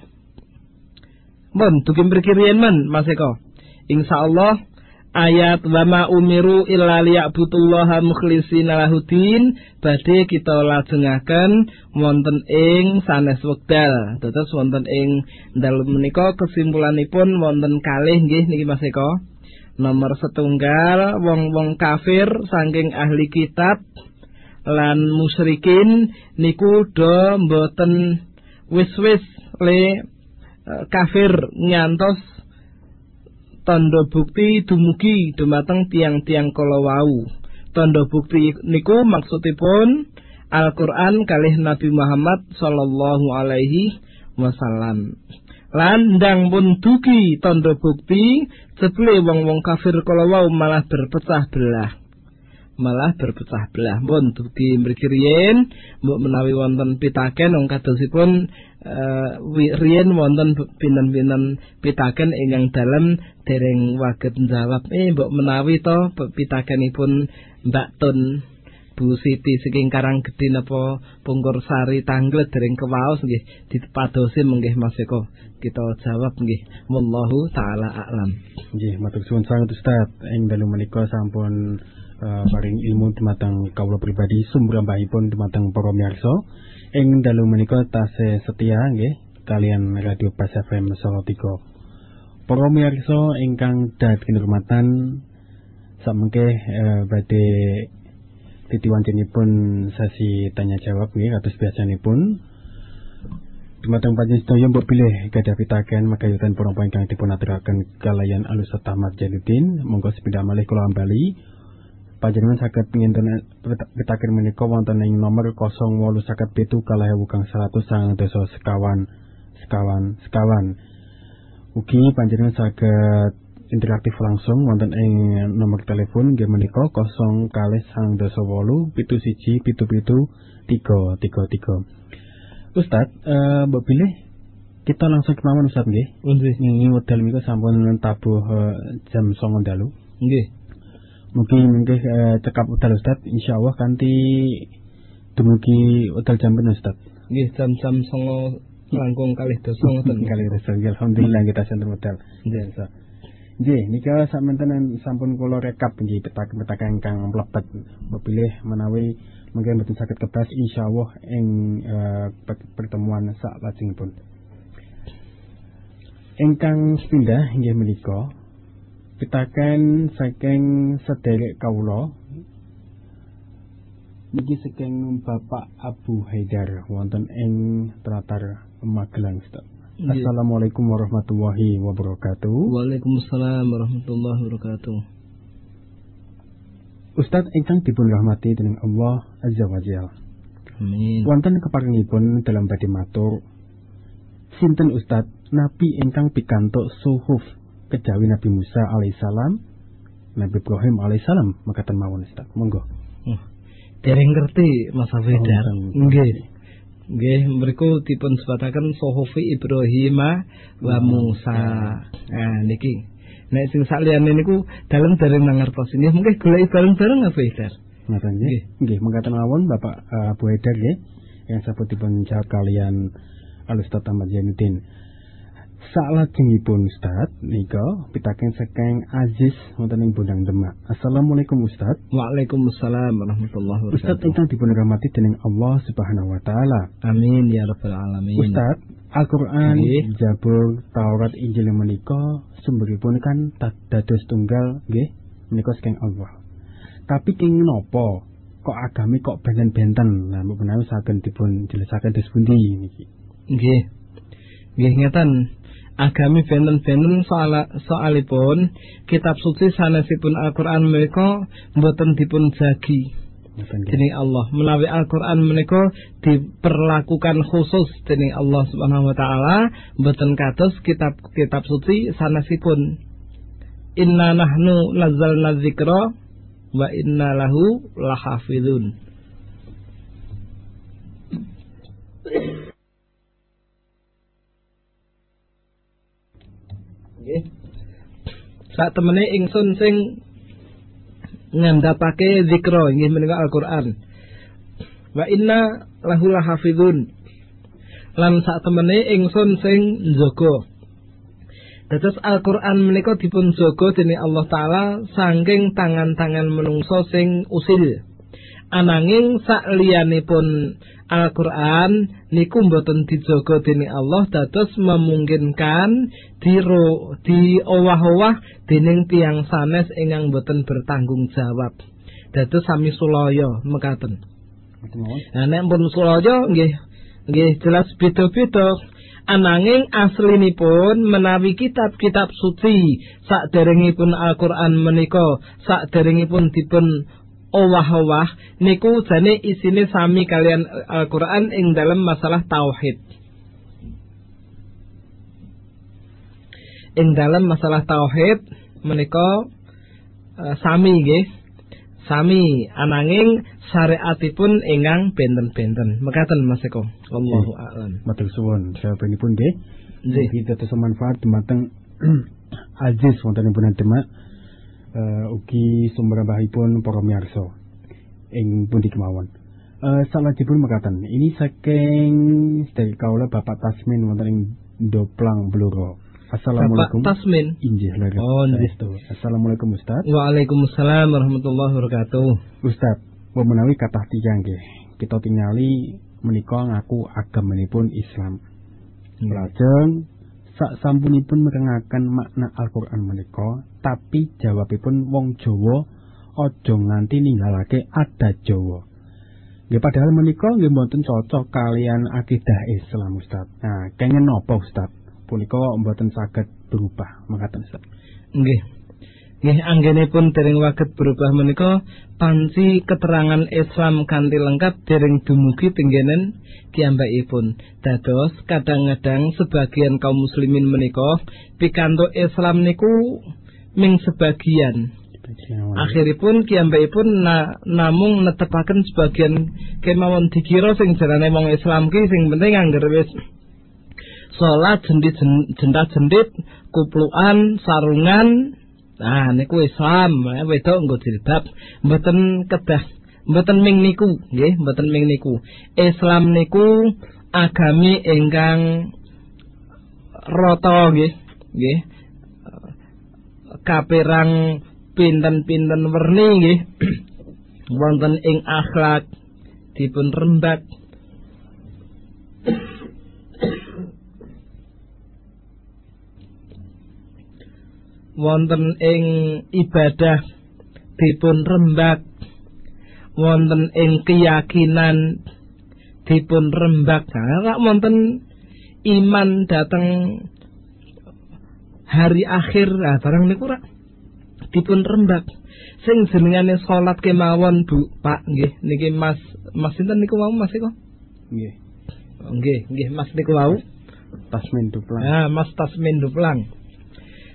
dugi mriki riyen men Mas Eko. Insyaallah ayat wa ma umiru illa liya'budullaha mukhlishina lahudin badhe kita lajengaken wonten ing sanes wekdal. Dados wonten ing dalem menika kesimpulanipun wonten kalih nggih niki Mas Eko. Nomor setunggal wong-wong kafir saking ahli kitab lan musyrikin niku do mboten wis-wis le eh, kafir nyantos tanda bukti dumugi dumateng tiang-tiang kala wau. Tanda bukti niku maksudipun Al-Qur'an kalih Nabi Muhammad sallallahu alaihi wasallam. Landang pun dugi tanda bukti jebule wong-wong kafir kala wau malah berpecah belah malah berpecah belah. Pun dugi mriki riyen mbok menawi wonten pitaken wong kadosipun uh, riyen wonten pinten-pinten pitaken ingkang dalem dereng waget jawab eh mbok menawi to pitakenipun Mbak Tun Bu Siti saking Karang Gedhe napa Pungkur Tanglet dereng kewaos nggih dipadosi menggih Mas Eko. Kita jawab nggih. Wallahu taala a'lam. Nggih matur suwun sanget Ustaz. Ing dalu menika sampun uh, paring ilmu dumateng kawula pribadi sumber mbahipun dumateng para miyarsa ing dalu menika tasih setia nggih kalian Radio Pas FM 3 para miyarsa ingkang dahat kinurmatan samengke uh, badhe titiwancenipun sesi tanya jawab nggih kados biasanipun. Dumateng panjenengan sedaya mbok pilih gadah pitaken magayutan para dipun aturaken kalayan Alus Ahmad Jainuddin. Monggo sepindah malih kula ambali panjenengan saged nginten pitaken menika wonten ing nomor 0817 kalih kang 100 desa sekawan sekawan sekawan ugi panjenengan saged interaktif langsung wonten ing nomor telepon nggih menika 0 kalih sang dasa wolu pitu siji pitu pitu tiga tiga tiga Ustad, mbok pilih kita langsung kemauan Ustad nggih. Nggih. Ngingi wedal menika sampun tabuh uh, jam 09.00 dalu. Nggih. Mungkin mungkin eh, cekap udal Ustaz insyaallah kanthi dumugi udal jam ben Ustaz. Nggih jam-jam songo langkung kalih dosa ngoten. Kalih dosa. Alhamdulillah kita santen udal. Nggih. Nggih, nika samanten sampun kula rekap nggih petak-petak ingkang mlebet pilih menawi mungkin betul sakit kebas insyaallah ing uh, pertemuan sak lajengipun. Ingkang sepindah inggih menika pitaken saking sederek kawula niki saking Bapak Abu Haidar wonten ing Tratar Magelang Ustaz. Assalamualaikum warahmatullahi wabarakatuh. Waalaikumsalam warahmatullahi wabarakatuh. Ustaz ingkang dipun rahmati dening Allah Azza wa Jalla. Amin. Wonten keparengipun dalam badhe matur sinten Ustaz nabi ingkang pikantuk suhuf kejawi Nabi Musa alaihissalam, Nabi Ibrahim alaihissalam, maka mawon Ustaz. Monggo. Hmm. Dereng ngerti Mas Afidar. Oh, Nggih. Nggih, mriku dipun sebataken Sohofi Ibrahim wa Musa. Nah, niki. Nek sing saliyane niku dalem dereng mangertos. Nggih, mungkin golek bareng-bareng apa Idar? Ngoten nggih. Nggih, mengatakan mawon Bapak uh, Abu Haidar nggih yang sabut dipun jawab kalian Al-Ustaz Ahmad Jainuddin. Salajengipun Ustaz nika pitaken saking Aziz wonten ing Bondang Demak. Assalamualaikum Ustaz. Waalaikumsalam warahmatullahi wabarakatuh. Ustaz ingkang dipun rahmati dening Allah Subhanahu wa taala. Amin ya rabbal alamin. Ustaz, Al-Qur'an. Zabur, Taurat, Injil menika sumberipun kan dados tunggal nggih menika saking Allah. Tapi kenging napa kok agami kok benten-benten. Nah, menawi saged dipun jelasaken dos pundi niki. Nggih. Nggih ngeten. Agami benten-benten soal soalipun kitab suci sanesipun Al-Qur'an menika mboten dipun jagi nggih. dening Allah. Menawi Al-Qur'an menika diperlakukan khusus dening Allah Subhanahu wa taala mboten kados kitab-kitab suci sanesipun. Inna nahnu nazzalna dzikra wa inna lahu lahafizun. Nggih. Sak temene ingsun sing ngandhapake zikra inggih menika Al-Qur'an. Wa inna lahu lahafizun. Lan sak temene ingsun sing njaga. Dados Al-Qur'an menika dipun jaga dening Allah taala saking tangan-tangan menungso sing usil. Ananging sak liyanipun Al-Qur'an niku mboten dijaga dening Allah dados memungkinkan diro di owah-owah dening tiang sanes ingkang mboten bertanggung jawab. Dados sami sulaya mekaten. Nah nek pun sulaya nggih nggih jelas beda-beda. Ananging aslinipun menawi kitab-kitab suci saderengipun Al-Qur'an menika saderengipun dipun owah-owah niku jane isine sami kalian Al-Qur'an ing dalam masalah tauhid. Ing dalam masalah tauhid menika eh, sami nggih. Sami ananging syariatipun ingkang benten-benten. Mekaten Mas Eko. Wallahu a'lam. Matur suwun sabenipun nggih. Nggih. Dados manfaat dumateng aziz wontenipun demak eh ugi sumberambahipun para miyarsa ing pundi kemawon. Eh salajengipun mekaten, ini saking sedaya kaula Bapak Tasmin wonten ing Doplang Bluro. Bapak Assalamualaikum. Tasmin. Injih leres. Oh, nggih. Saestu. Assalamualaikum Ustaz. Waalaikumsalam warahmatullahi wabarakatuh. Ustaz, menawi kathah tiyang nggih, kita tingali menika ngaku agamanipun Islam. Lajeng sak sampunipun merengaken makna Al-Qur'an menika, tapi jawabipun wong Jawa aja nganti ninggalake adat Jawa. Nggih padahal menika nggih mboten cocok kalian akidah Islam Ustaz. Nah, kengen napa Ustaz? Punika mboten saged berubah makaten Ustaz. Nggih. Nggih anggenipun dereng waget berubah menika panci keterangan Islam kanthi lengkap dereng dumugi tenggenen kiyambakipun. Dados kadang-kadang sebagian kaum muslimin menika pikantuk Islam niku ming sebagian. Akhiripun kiyambakipun na, namung netepaken sebagian kemawon dikira sing jarane wong Islam ki sing penting angger wis salat jendit jendah jendit kuplukan sarungan nah niku Islam eh, wedok nggo jilbab. Mboten kedah mboten ming niku nggih mboten ming niku. Islam niku agami ingkang rata nggih nggih. Kapirang pinten-pinten werni nggih. Wonten ing akhlak dipun rembak wonten ing ibadah dipun rembak. Wonten ing keyakinan dipun rembak. Nah, wonten iman dateng hari akhir. Nah, barang niku rak dipun rembak. Sing jenengane salat kemawon Bu. Pak nggih. Niki Mas Mas sinten niku mau Mas iku? Nggih. nggih nggih. Mas niku wau? Tasmin Duplang. Nah, Mas Tasmin Duplang.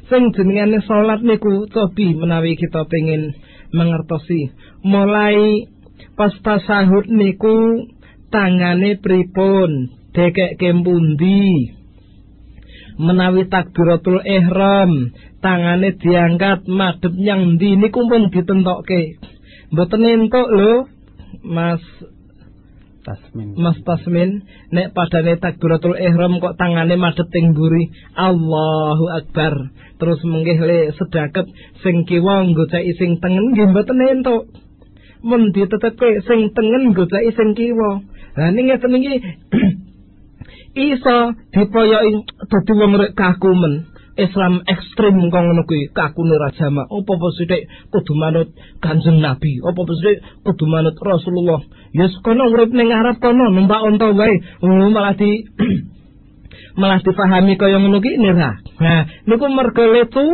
Sing jenengane salat niku cobi menawi kita pengen mengertosi. Mulai pas tasahud niku tangane pripun, dekek pundi. Menawi takbiratul ihram, tangane diangkat madhep nyang ndi niku pun ditentokke. Mboten entuk lho, Mas Tasmin. Mas Tasmin nek padane takbiratul ihram kok tangane madhep teng mburi Allahu Akbar terus menggih le sedaket sing kiwa nggoceki sing tengen nggih mboten entuk. Men ditetepke sing tengen nggoceki sing kiwa. Lah ning ngeten iki iso dipoyoki dadi wong rek kaku men. Islam ekstrim kok ngono kuwi kakune raja mak opo-opo sithik kudu manut Kanjeng Nabi? Opo-opo sithik kudu manut Rasulullah? Ya kono urip ning Arab kono numpak unta wae. Malah di malah dipahami kaya ngono ki nira nah niku mergo letu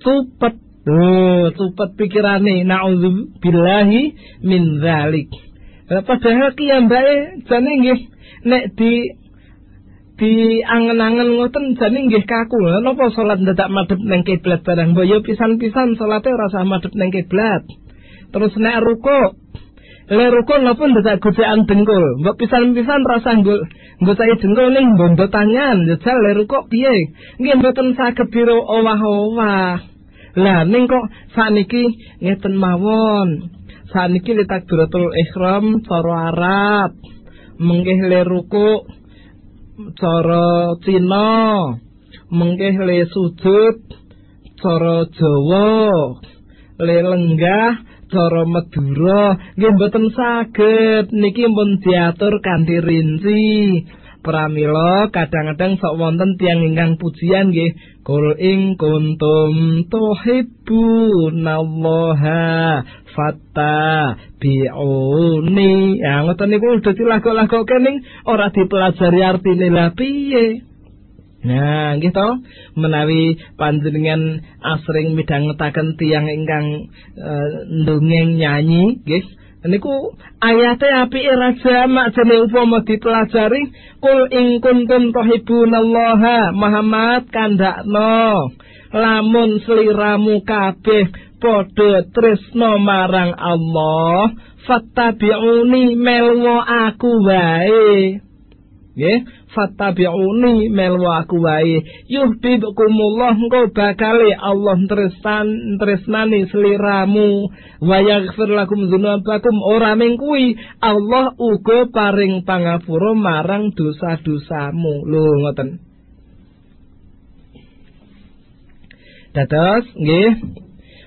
cepet oh cepet pikirane naudzubillahi min zalik padahal ki mbake jane nggih nek di di angen-angen ngoten jane nggih kaku. Napa salat dadak madhep ning kiblat barang boyo pisan-pisan salate ora usah madhep ning kiblat. Terus nek ruko Le ruko napa dadak gocekan dengkul. Mbok pisan-pisan rasa nggul nggoceki dengkul ning bondo tangan. Jajal le ruko piye? Nggih mboten saged biro owah-owah. Lah ning kok sakniki ngeten mawon. Sakniki li takbiratul ihram cara Arab. Menggih le ruko cara Cina mengkeh le sujud cara Jawa le lenggah cara Madura. Nggih mboten saged. Niki pun diatur kanthi rinci. Pramila kadang-kadang sok wonten tiang ingkang pujian nggih. Kul ing kuntum tuhibbunallaha fatta bi'uni ya ngoten niku dadi lagu-lagu kening ora dipelajari artine. Lah piye Nah, gitu menawi panjenengan asring midhangetaken tiyang ingkang uh, ndongeng nyanyi, nggih. Niku ayate api raja mak jene upama dipelajari kul ing kuntum tuhibbunallaha Muhammad kandakno. Lamun sliramu kabeh padha tresno marang Allah fattabi'uni melwa aku wae. Nggih fattabi'uni melwa aku wae. Yuhibbukumullah engko bakal Allah tresnan tresnani sliramu wa yaghfir lakum dzunubakum ora ming kuwi Allah uga paring pangapura marang dosa-dosamu. Lho ngoten. Dados nggih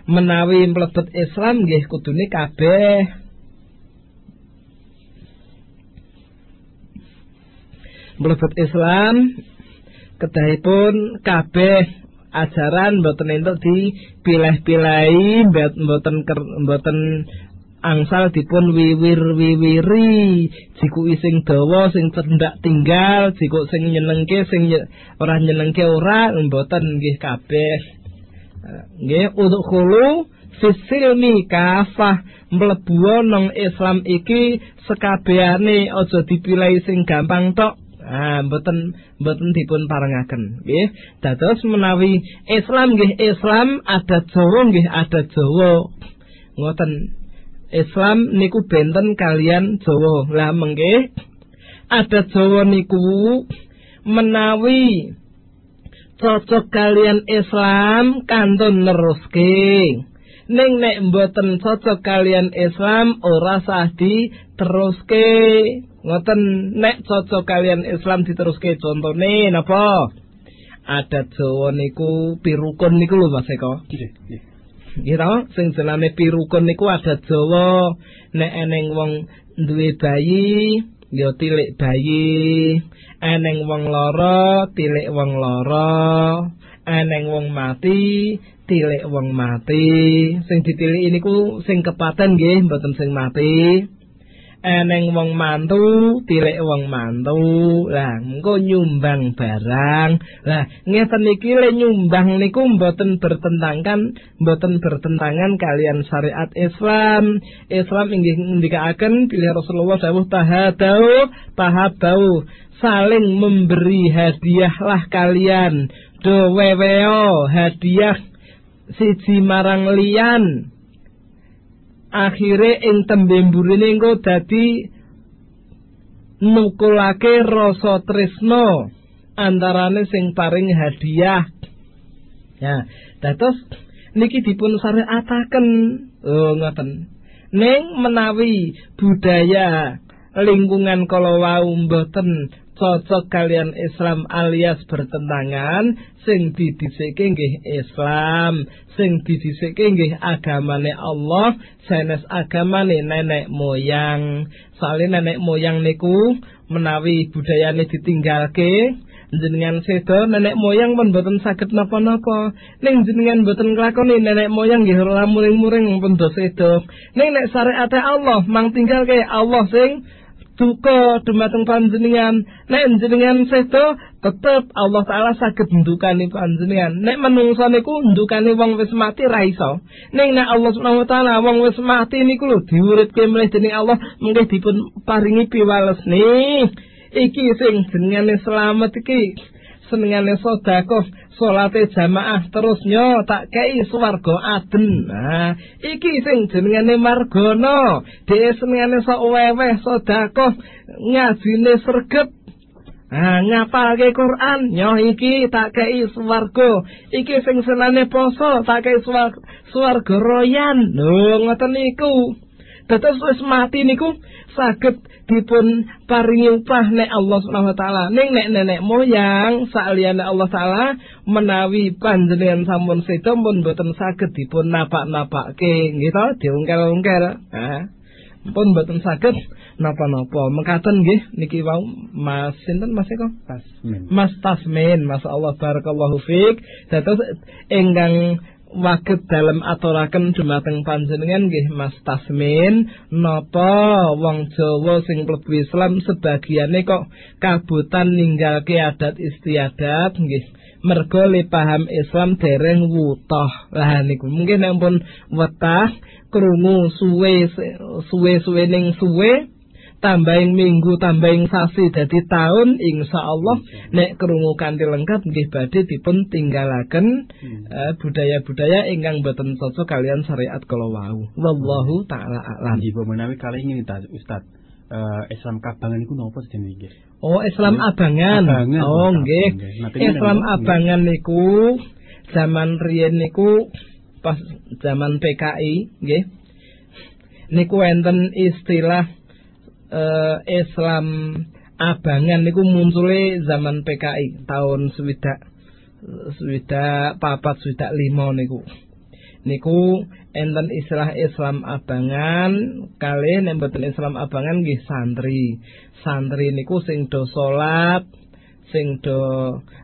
menawi mlebet Islam nggih kudune kabeh mlebet Islam kedahipun kabeh ajaran mboten entuk dipilih-pilahi mboten mboten angsal dipun wiwir-wiwiri. Jiku sing dawa sing cendak tinggal jiku sing nyenengke sing ora nyenengke ora mboten nggih kabeh. Nggih udkhulu fisilmi kafah mlebu nang Islam iki sekabehane aja dipilih sing gampang tok ah mboten mboten dipun parengaken. Nggih. Dados menawi Islam nggih Islam ada Jawa nggih ada Jawa. Ngoten. Islam niku benten kalian Jawa. Lah mengke ada Jawa niku menawi cocok kalian Islam kantun neruske. Ning nek mboten cocok kalian Islam ora sah diteruske ngoten nek cocok kalian Islam diteruske contone napa? Adat Jawa niku pirukun niku lho Mas Eko. Nggih ta? Sing jenenge pirukun niku adat Jawa. Nek eneng wong duwe bayi ya tilik bayi. Eneng wong lara tilik wong lara. Eneng wong mati tilik wong mati. Sing ditilik niku sing kepaten nggih mboten sing mati eneng wong mantu tilik wong mantu. Lah engko nyumbang barang. Lah ngeten iki le nyumbang niku mboten bertentangan mboten bertentangan kalian syariat Islam. Islam inggih ndikaaken pilih Rasulullah dawuh tahadau tahabau saling memberi hadiahlah kalian. Do weweo hadiah siji marang liyan akhire ing tembe mburine engko dadi nukulake rasa tresno antarane sing paring hadiah. Ya dados niki dipun syariataken oh ngoten. Ning menawi budaya lingkungan kala wau mboten cocok kalian Islam alias bertentangan sing didhisike nggih Islam sing didhisike nggih agamane Allah sanes agamane nenek moyang. Soalnya nenek moyang niku menawi budayane ditinggalke jenengan sedo nenek moyang pun boten saged napa-napa. Ning jenengan boten nglakoni nenek moyang nggih ora muring-muring pun do sedo. Ning nek syariate Allah mang tinggal ke Allah sing duka dumateng panjenengan. Nek jenengan sedo tetep Allah taala saged ndukani panjenengan. Nek menungso niku ndukani wong wis mati ra iso. Ning nek Allah Subhanahu wa taala wong wis mati niku lho diuripke mlih dening Allah mungkin dipun paringi piwales nih. Iki sing jenenge selamat iki senengane sedekah salate jamaah terus nyo tak kei swarga aden nah iki sing jenenge margana dhewe senengane sok weweh sedekah ngajine sregep. Ah ngapalke Quran. Nyo iki tak kei swarga. Iki sing senane poso tak kei swarga royan. Lho ngoten niku Dados wis mati niku saged dipun paringi upah nek Allah Subhanahu wa taala. Ning nek nenek moyang saliyane Allah taala menawi panjenengan sampun sedo pun boten saged dipun napak-napakke nggih to diungkel-ungkel. Ha. Pun boten saged napa-napa. Mekaten nggih niki wau Mas sinten Mas Eko? Tasmin. Mas Tasmin, masyaallah barakallahu fiik. Dados ingkang waget dalam aturaken dumateng panjenengan nggih Mas Tasmin. Napa wong Jawa sing mlebu Islam sebagiane kok kabutan ninggalke adat istiadat nggih. Mergo paham Islam dereng wutoh. Lah niku mungkin ampun wetah krungu suwe suwe suwe ning suwe tambahing minggu tambahing sasi dadi tahun insya Allah nek kerungu kanthi lengkap nggih badhe dipun tinggalaken uh, budaya-budaya ingkang boten cocok kalian syariat kala wau wallahu taala alam Ibu menawi kali ini ta Ustaz uh, Islam kabangan iku napa jenenge nggih? Oh Islam abangan. Abangan. Oh nggih. Islam abangan niku zaman riyen niku pas zaman PKI nggih. Niku enten istilah eh, Islam abangan niku muncule zaman PKI tahun swidak swidak papat swidak lima niku. Niku enten istilah Islam abangan kali nek mboten Islam abangan nggih santri. Santri niku sing do salat sing do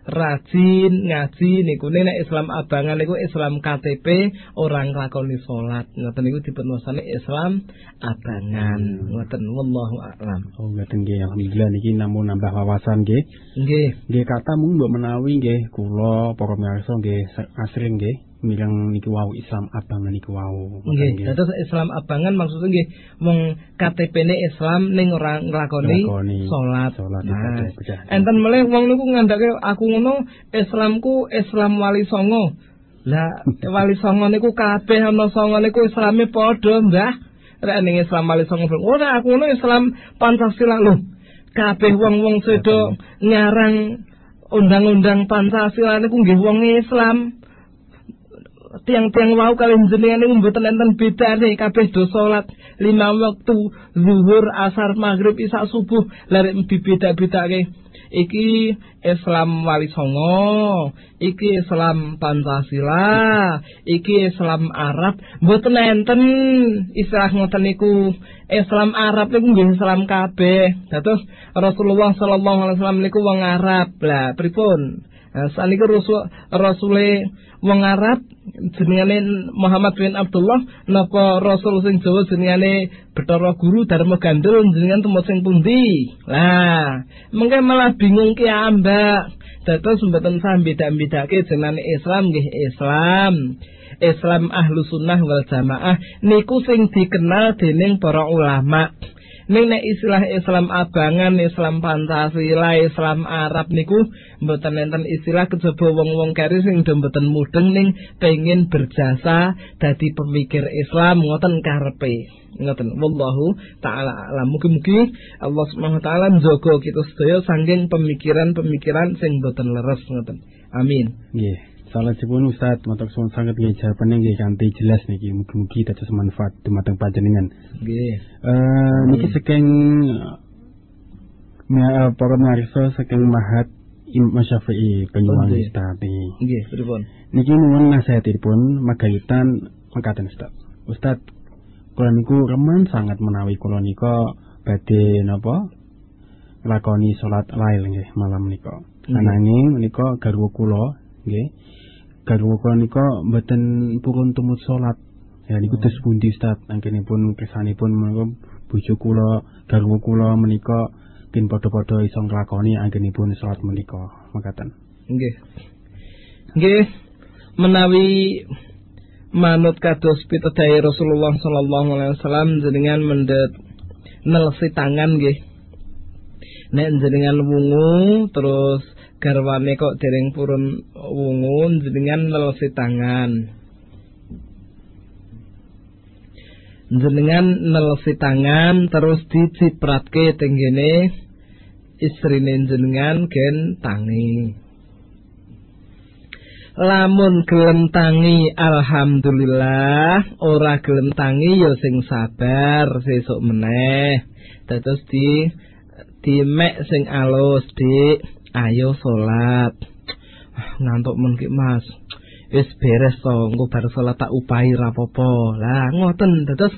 rajin ngaji niku. Nek Islam abangan niku Islam KTP orang nglakoni salat. Ngoten niku dipun wasane Islam abangan. Ngoten wallahu a'lam. Oh ngaten nggih alhamdulillah. Niki namung nambah wawasan nggih. nggih. Nggih kata mung mbok menawi nggih kula para mirsa nggih asring nggih mireng niki wau Islam abangan niku wau. Nggih, dados Islam abangan maksudnya nggih wong KTP-ne Islam ning ora nglakoni salat. Nah, enten melih wong niku ngandake aku ngono Islamku Islam wali songo. Lah wali songo niku kabeh ana songo niku Islame padha, Mbah. Rek ning Islam wali songo. Ora aku ngono Islam Pancasila lho. Kabeh wong-wong sedo nyarang undang-undang Pancasila niku nggih wong Islam. Tiang-tiang wau kalian jenengan niku mboten enten bedane kabeh do salat lima waktu zuhur asar maghrib isya subuh. Larek dibeda-bedake iki Islam wali songo iki Islam Pancasila iki Islam Arab. Mboten enten istilah ngoten niku. Islam Arab niku nggih Islam kabeh. Dados Rasulullah sallallahu alaihi wasallam niku wong Arab. Lah pripun? Nah, saniki rasul rasule wong Arab jenengane Muhammad bin Abdullah napa rasul sing Jawa jenengane Bathara Guru Dharma Gandul jenengan temu sing pundi? Lah mengke malah bingung ki ambak dados mboten sah beda-bedake jenenge Islam nggih Islam. Islam ahlu sunnah wal jamaah niku sing dikenal dening para ulama Ning nek istilah Islam abangan, Islam Pancasila, Islam Arab niku mboten enten istilah kejaba wong-wong keri sing do mboten mudeng ning pengin berjasa dadi pemikir Islam ngoten karepe. Ngoten wallahu taala alam. Mugi-mugi Allah Subhanahu wa taala njaga kita sedaya saking pemikiran-pemikiran sing mboten leres ngoten. Amin. Nggih. Salahipun Ustaz matur suwun sanget nggih jawabane nggih kanthi jelas niki mugi-mugi dados manfaat dumateng panjenengan. Nggih. Eh niki saking Ya, para narisa saking mahat Imam Syafi'i penyuwang Nggih. Ustaz. Nggih, pripun? Niki nuwun nasihatipun magayutan mekaten Ustaz. Ustaz, kula niku remen sangat menawi kula nika badhe napa nglakoni salat lail nggih malam nika. Nggih. Ananging menika garwa kula nggih. Garwa kula nika mboten purun tumut salat. Ya niku Oh. tes pundi Ustaz? Anggenipun kesanipun menika bojo kula garwa kula menika kin padha-padha iso nglakoni anggenipun salat menika. Mekaten. Nggih. Nggih, menawi manut kados pitedahe Rasulullah sallallahu alaihi wasallam jenengan mendhet nelesi tangan nggih. Nek jenengan wungu terus garwane kok dereng purun wungu jenengan nelesi tangan. Jenengan nelesi tangan terus dicipratke tenggene istrine jenengan gen tangi. Lamun gelem tangi alhamdulillah, ora gelem tangi ya sing sabar sesuk meneh. Dados di dimek sing alus, Dik. Ayo salat. Ah, Ngantuk men ki, Mas. Wis beres to, engko bar salat tak upahi ra apa-apa. Lah ngoten dados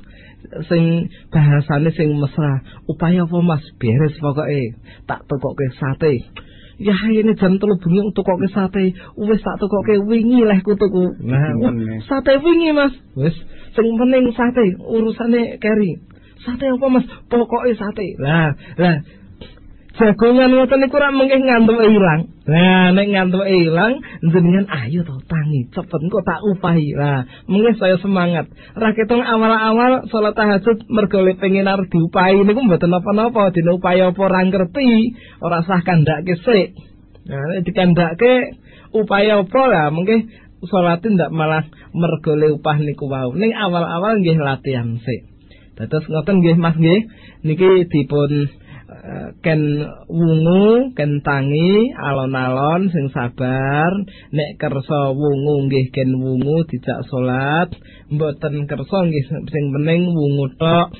sing bahasane sing mesra. Upaya apa Mas? Beres pokoke. Tak tukoke sate. Ya ini jam telu bengi tukoke sate. Wis tak tukoke wingi leh ku tuku. Nah, sate wingi Mas. Wis sing penting sate, urusane keri. Sate apa Mas? Pokoke sate. Lah, lah jagongan ngoten niku ora mengke ngantuk ilang. Nah, nek ngantuk ilang jenengan ayo to tangi cepet kok tak upahi. Lah, mengke saya semangat. Ra ketung awal-awal salat tahajud mergo le pengen arep diupahi niku mboten napa-napa, dene upaya apa ora ngerti, ora sah kandhake sik. Nah, nek dikandhake upaya apa lah mengke salat ndak malah mergo le upah niku wau. Ning awal-awal nggih latihan sik. Dados ngoten nggih Mas nggih. Niki dipun ken wungu, ken tangi, alon-alon sing sabar. Nek kersa wungu nggih ken wungu dijak salat, mboten kersa nggih sing penting wungu tok.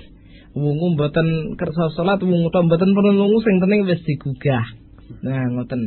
Wungu mboten kersa salat, wungu tok mboten perlu wungu sing penting wis digugah. Nah, ngoten.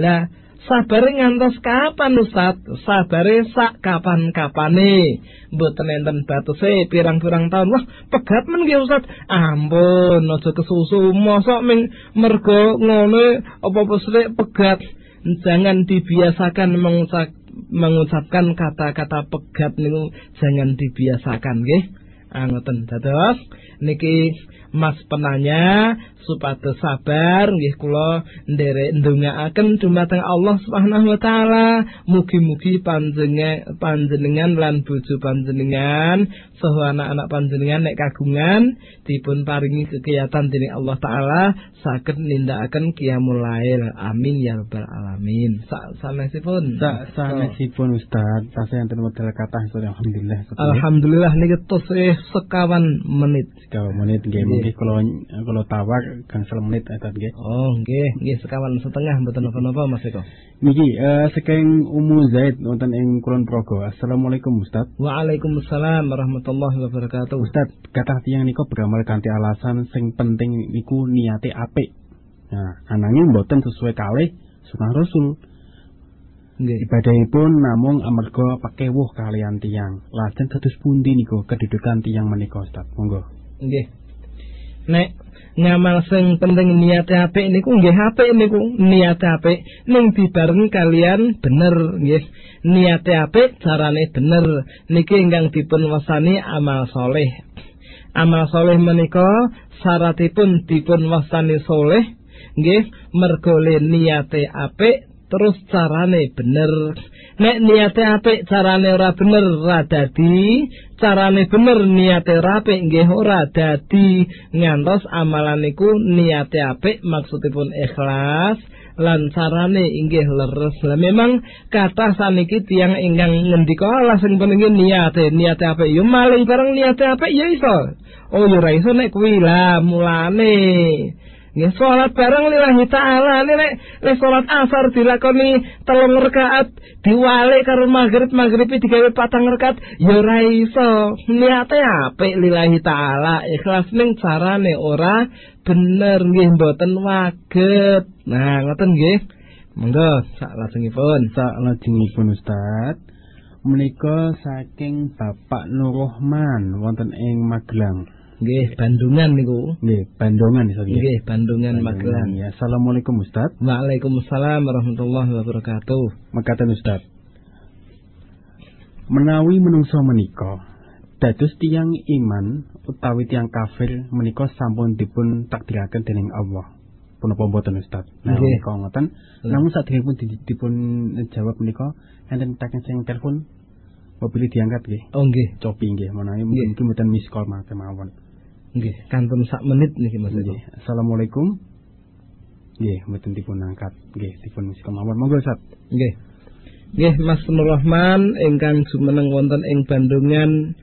Lah sabare ngantos kapan Ustaz? Sabare sak kapan-kapane. Mboten enten batese pirang-pirang tahun. Wah, pegat men nggih Ustaz. Ampun, aja kesusu. Mosok ming mergo ngono apa-apa sithik pegat. Jangan dibiasakan mengucap mengucapkan kata-kata pegat niku jangan dibiasakan nggih. Ah ngoten dados niki Mas penanya supados sabar nggih kula nderek ndongaaken dumateng Allah Subhanahu wa taala. Mugi-mugi panjenengan panjenengan lan bojo panjenengan saha anak-anak panjenengan nek kagungan dipun paringi kegiatan dening Allah taala saged nindakaken qiyamul lail amin ya rabbal alamin sak sanesipun Sak sanesipun Ustaz, tasih enten model kathah Ustaz alhamdulillah. Alhamdulillah niki tesih sekawan menit Sekawan menit nggih mungkin kalau kalau tawar gangsal menit Ustaz nggih. Oh, nggih, nggih sekawan setengah mboten napa-napa Mas Eko. Niki eh saking Umu Zaid wonten ing Kulon Progo. Assalamualaikum Ustaz. Waalaikumsalam warahmatullahi wabarakatuh. Ustaz, kata tiyang niku beramal kanthi alasan sing penting niku niate apik. Nah, ananging mboten sesuai kalih sunah Rasul. Nggih. Ibadahipun namung amarga pakewuh kalian tiyang. Lajeng dados pundi niku kedudukan tiyang menika Ustaz? Monggo. Nggih. Nek ngamal sing penting niate apik niku nggih apik niku, niate apik ning dibarengi kalian bener nggih. Niate apik carane bener niki ingkang dipun wasani amal soleh. Amal soleh menika syaratipun dipun wasani soleh nggih mergo niate apik terus carane bener. Nek niate apik carane ora bener ora dadi. Carane bener niate apik nggih ora dadi. Ngantos amalan niku niate apik maksudipun ikhlas lan carane inggih leres. Lah memang kata saniki tiang ingkang ngendika lah sing penting niate niate apik. Yo maling bareng niate apik ya iso. Oh yo ora iso nek kuwi. Lah mulane Nggih salat bareng lillahi taala. Nek nek salat asar dilakoni telung rakaat diwalik karo maghrib maghrib digawe patang rakaat ya ora iso. Niate apik lillahi taala. Ikhlas ning carane ora bener. Nggih mboten waget. Nah ngoten nggih. Monggo sak lajengipun. Sak lajengipun Ustaz. Menika saking Bapak Nurrohman wonten ing Magelang. Nggih, Bandungan niku. Nggih, Bandungan iso nggih. Nggih, Bandungan Magelang. Ya, Assalamualaikum Ustaz. Waalaikumsalam warahmatullahi wabarakatuh. Mekaten Ustaz. Menawi menungso menika dados tiang iman utawi tiang kafir menika sampun dipun takdiraken dening Allah. punapa mboten Ustaz. Nah, nggih kok ngoten. Namun sadèrèngipun dipun jawab menika enten taken sing telepon mobil diangkat nggih. Oh nggih, copi nggih menawi mungkin mboten miss call mawon. Nggih, kantun sak menit niki Mas. Nggih. Assalamualaikum. Nggih, mboten dipun angkat. Nggih, dipun miss call mawon. Monggo Ustaz. Nggih. Nggih, Mas Nur Rahman ingkang jumeneng wonten ing Bandungan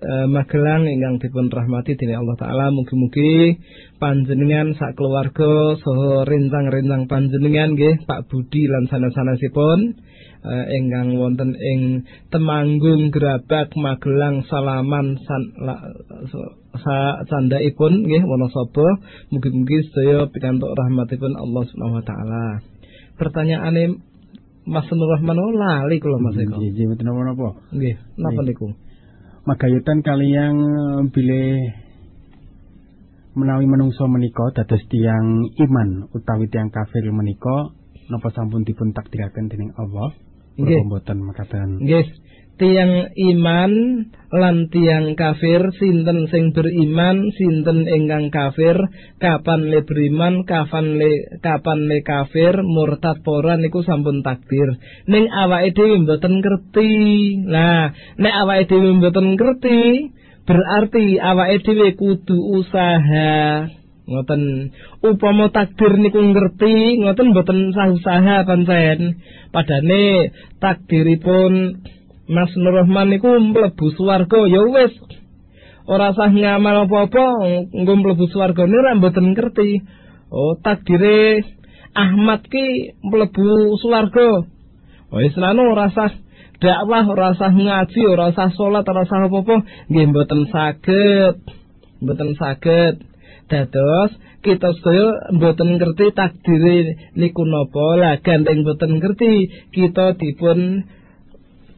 uh, Magelang ingkang dipun rahmati dening Allah taala mugi-mugi panjenengan sak keluarga saha rencang-rencang panjenengan nggih Pak Budi lan sanes-sanesipun uh, ingkang wonten ing Temanggung Gerabak Magelang Salaman san, la, sa, candhaipun nggih Wonosobo mugi-mugi sedaya pikantuk rahmatipun Allah Subhanahu wa taala pertanyaane Mas Nur Rahman oh, lali kula Mas Eko. Nggih, mboten napa-napa. Nggih, napa niku? magayutan kalian bilih menawi menungso menika dados tiang iman utawi tiang kafir menika napa sampun dipun takdiraken dening Allah mboten makaten nggih. Tiang iman lan tiang kafir sinten sing beriman sinten ingkang kafir kapan le beriman kapan le kapan le kafir murtad pora niku sampun takdir. Ning awake dhewe mboten ngerti. Nah nek awake dhewe mboten ngerti berarti awake dhewe kudu usaha ngoten. Upama takdir niku ngerti ngoten mboten sah usaha pancen padane takdiripun Mas Nur Rahman niku mlebu swarga ya wis. Ora sah ngamal apa-apa nggo mlebu swarga ora mboten ngerti. Oh takdire Ahmad ki mlebu swarga. Oh wis nanu ora sah dakwah ora sah ngaji ora sah salat ora sah apa-apa nggih mboten saged. Mboten saged dados kita sedaya mboten ngerti takdire niku napa. Lah gandeng mboten ngerti kita dipun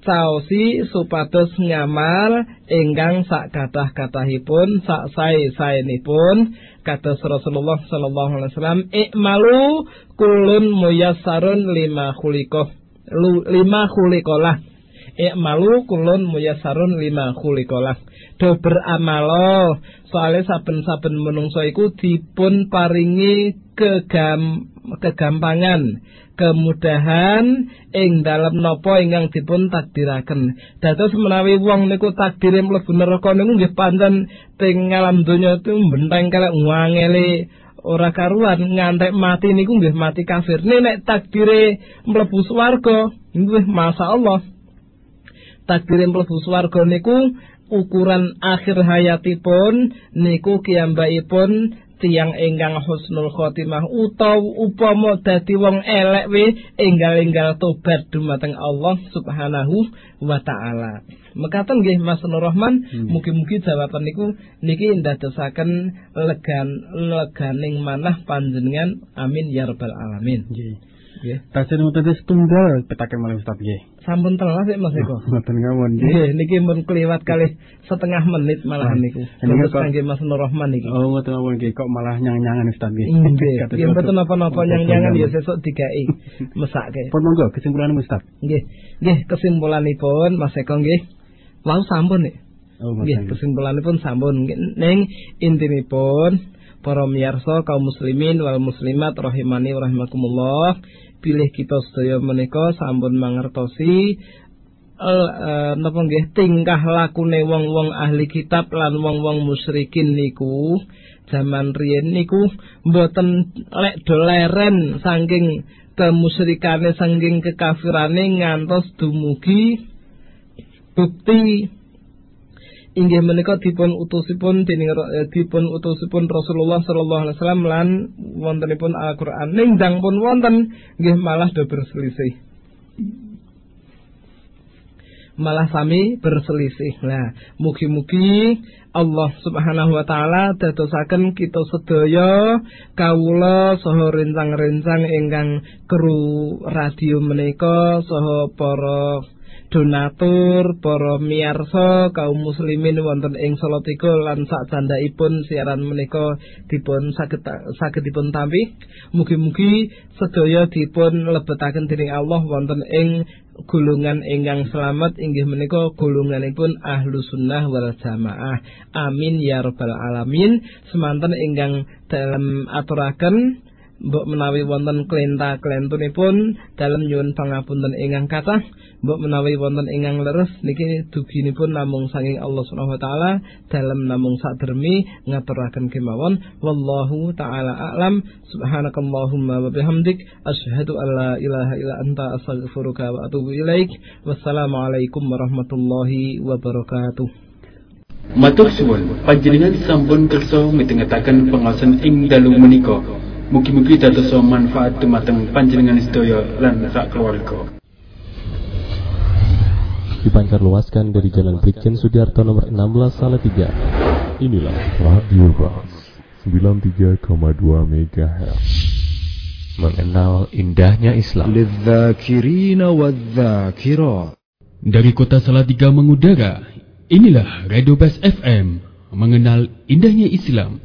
saosi supados ngamal ingkang sak kathah-kathahipun sak sae-saenipun. Kados Rasulullah sallallahu alaihi wasallam ikmalu kulun muyassarun lima khuliqah lima khuliqalah ikmalu kulun muyassarun lima khuliqalah do beramalo soalnya saben-saben menungso iku dipun paringi kegam kegampangan kemudahan ing dalam nopo ingkang dipun takdiraken. Dados menawi wong niku takdire mlebu neraka niku nggih pancen teng alam donya itu benteng kalek ngangele ora karuan ngantek mati niku nggih mati kafir. Nek takdire mlebu swarga nggih masyaallah. Takdire mlebu swarga niku ukuran akhir hayatipun niku kiyambakipun tiyang ingkang husnul khotimah utawa upama dadi wong elek we enggal-enggal tobat dumateng Allah Subhanahu wa taala. Mekaten nggih Mas Nur Rahman, hmm. mugi-mugi jawaban niku niki ndadosaken legan leganing manah panjenengan. Amin ya rabbal alamin. Nggih. Nggih. Tasih mboten setunggal petaken malih Ustaz nggih. Sampun telas sik Mas Eko. Mboten ngawon nggih. Niki mun kliwat kali setengah menit malah niku. Terus kangge Mas Nur Rahman niki. Oh, mboten ngawon nggih kok malah nyang-nyangan Ustaz nggih. Nggih. Nggih mboten napa-napa nyang-nyangan ya sesuk digawe mesake. Pun monggo kesimpulan Ustaz. Nggih. Nggih, kesimpulanipun Mas Eko nggih. Wau sampun nih. Oh, nggih, kesimpulanipun sampun. Ning intinipun para miyarsa kaum muslimin wal muslimat rahimani rahimakumullah pilih kita sedaya menika sampun mangertosi uh, napa nggih tingkah lakune wong-wong ahli kitab lan wong-wong musyrikin niku zaman riyen niku mboten lek doleren saking kemusyrikane saking kekafirane ngantos dumugi bukti inggih menika dipun utusipun dening eh, dipun utusipun Rasulullah sallallahu alaihi wasallam lan wontenipun Al-Qur'an pun wonten nggih malah do berselisih malah sami berselisih. Nah, mugi-mugi Allah Subhanahu wa taala dadosaken kita sedaya kawula saha rencang-rencang ingkang kru radio menika saha para donatur, para miyarsa kaum muslimin wonten ing Salatiga lan sak candhaipun siaran menika dipun saged saged dipun tampi. Mugi-mugi sedaya dipun lebetaken dening Allah wonten ing golongan ingkang selamat inggih menika golonganipun ahlu sunnah wal jamaah. Amin ya rabbal alamin. Semanten ingkang dalam aturaken mbok menawi wonten klenta klentunipun dalam nyuwun pangapunten ingkang kathah mbok menawi wonten ingkang leres niki duginipun namung sanging Allah Subhanahu wa taala dalam namung sadermi ngaturaken kemawon. Wallahu taala a'lam. Subhanakallahumma wa bihamdik asyhadu an la ilaha illa anta astaghfiruka wa atubu ilaik. Wassalamualaikum warahmatullahi wabarakatuh. Matur suwun. Panjenengan sampun kersa mitengetaken pengawasan ing dalu menika. Mugi-mugi dados manfaat dumateng panjenengan sedaya lan sak keluarga. Dipancar luaskan dari Jalan Brigjen Sudiarto nomor 16 Salatiga. Inilah Radio Bas 93,2 MHz. Mengenal indahnya Islam. Dari kota Salatiga mengudara, inilah Radio Bas FM mengenal indahnya Islam.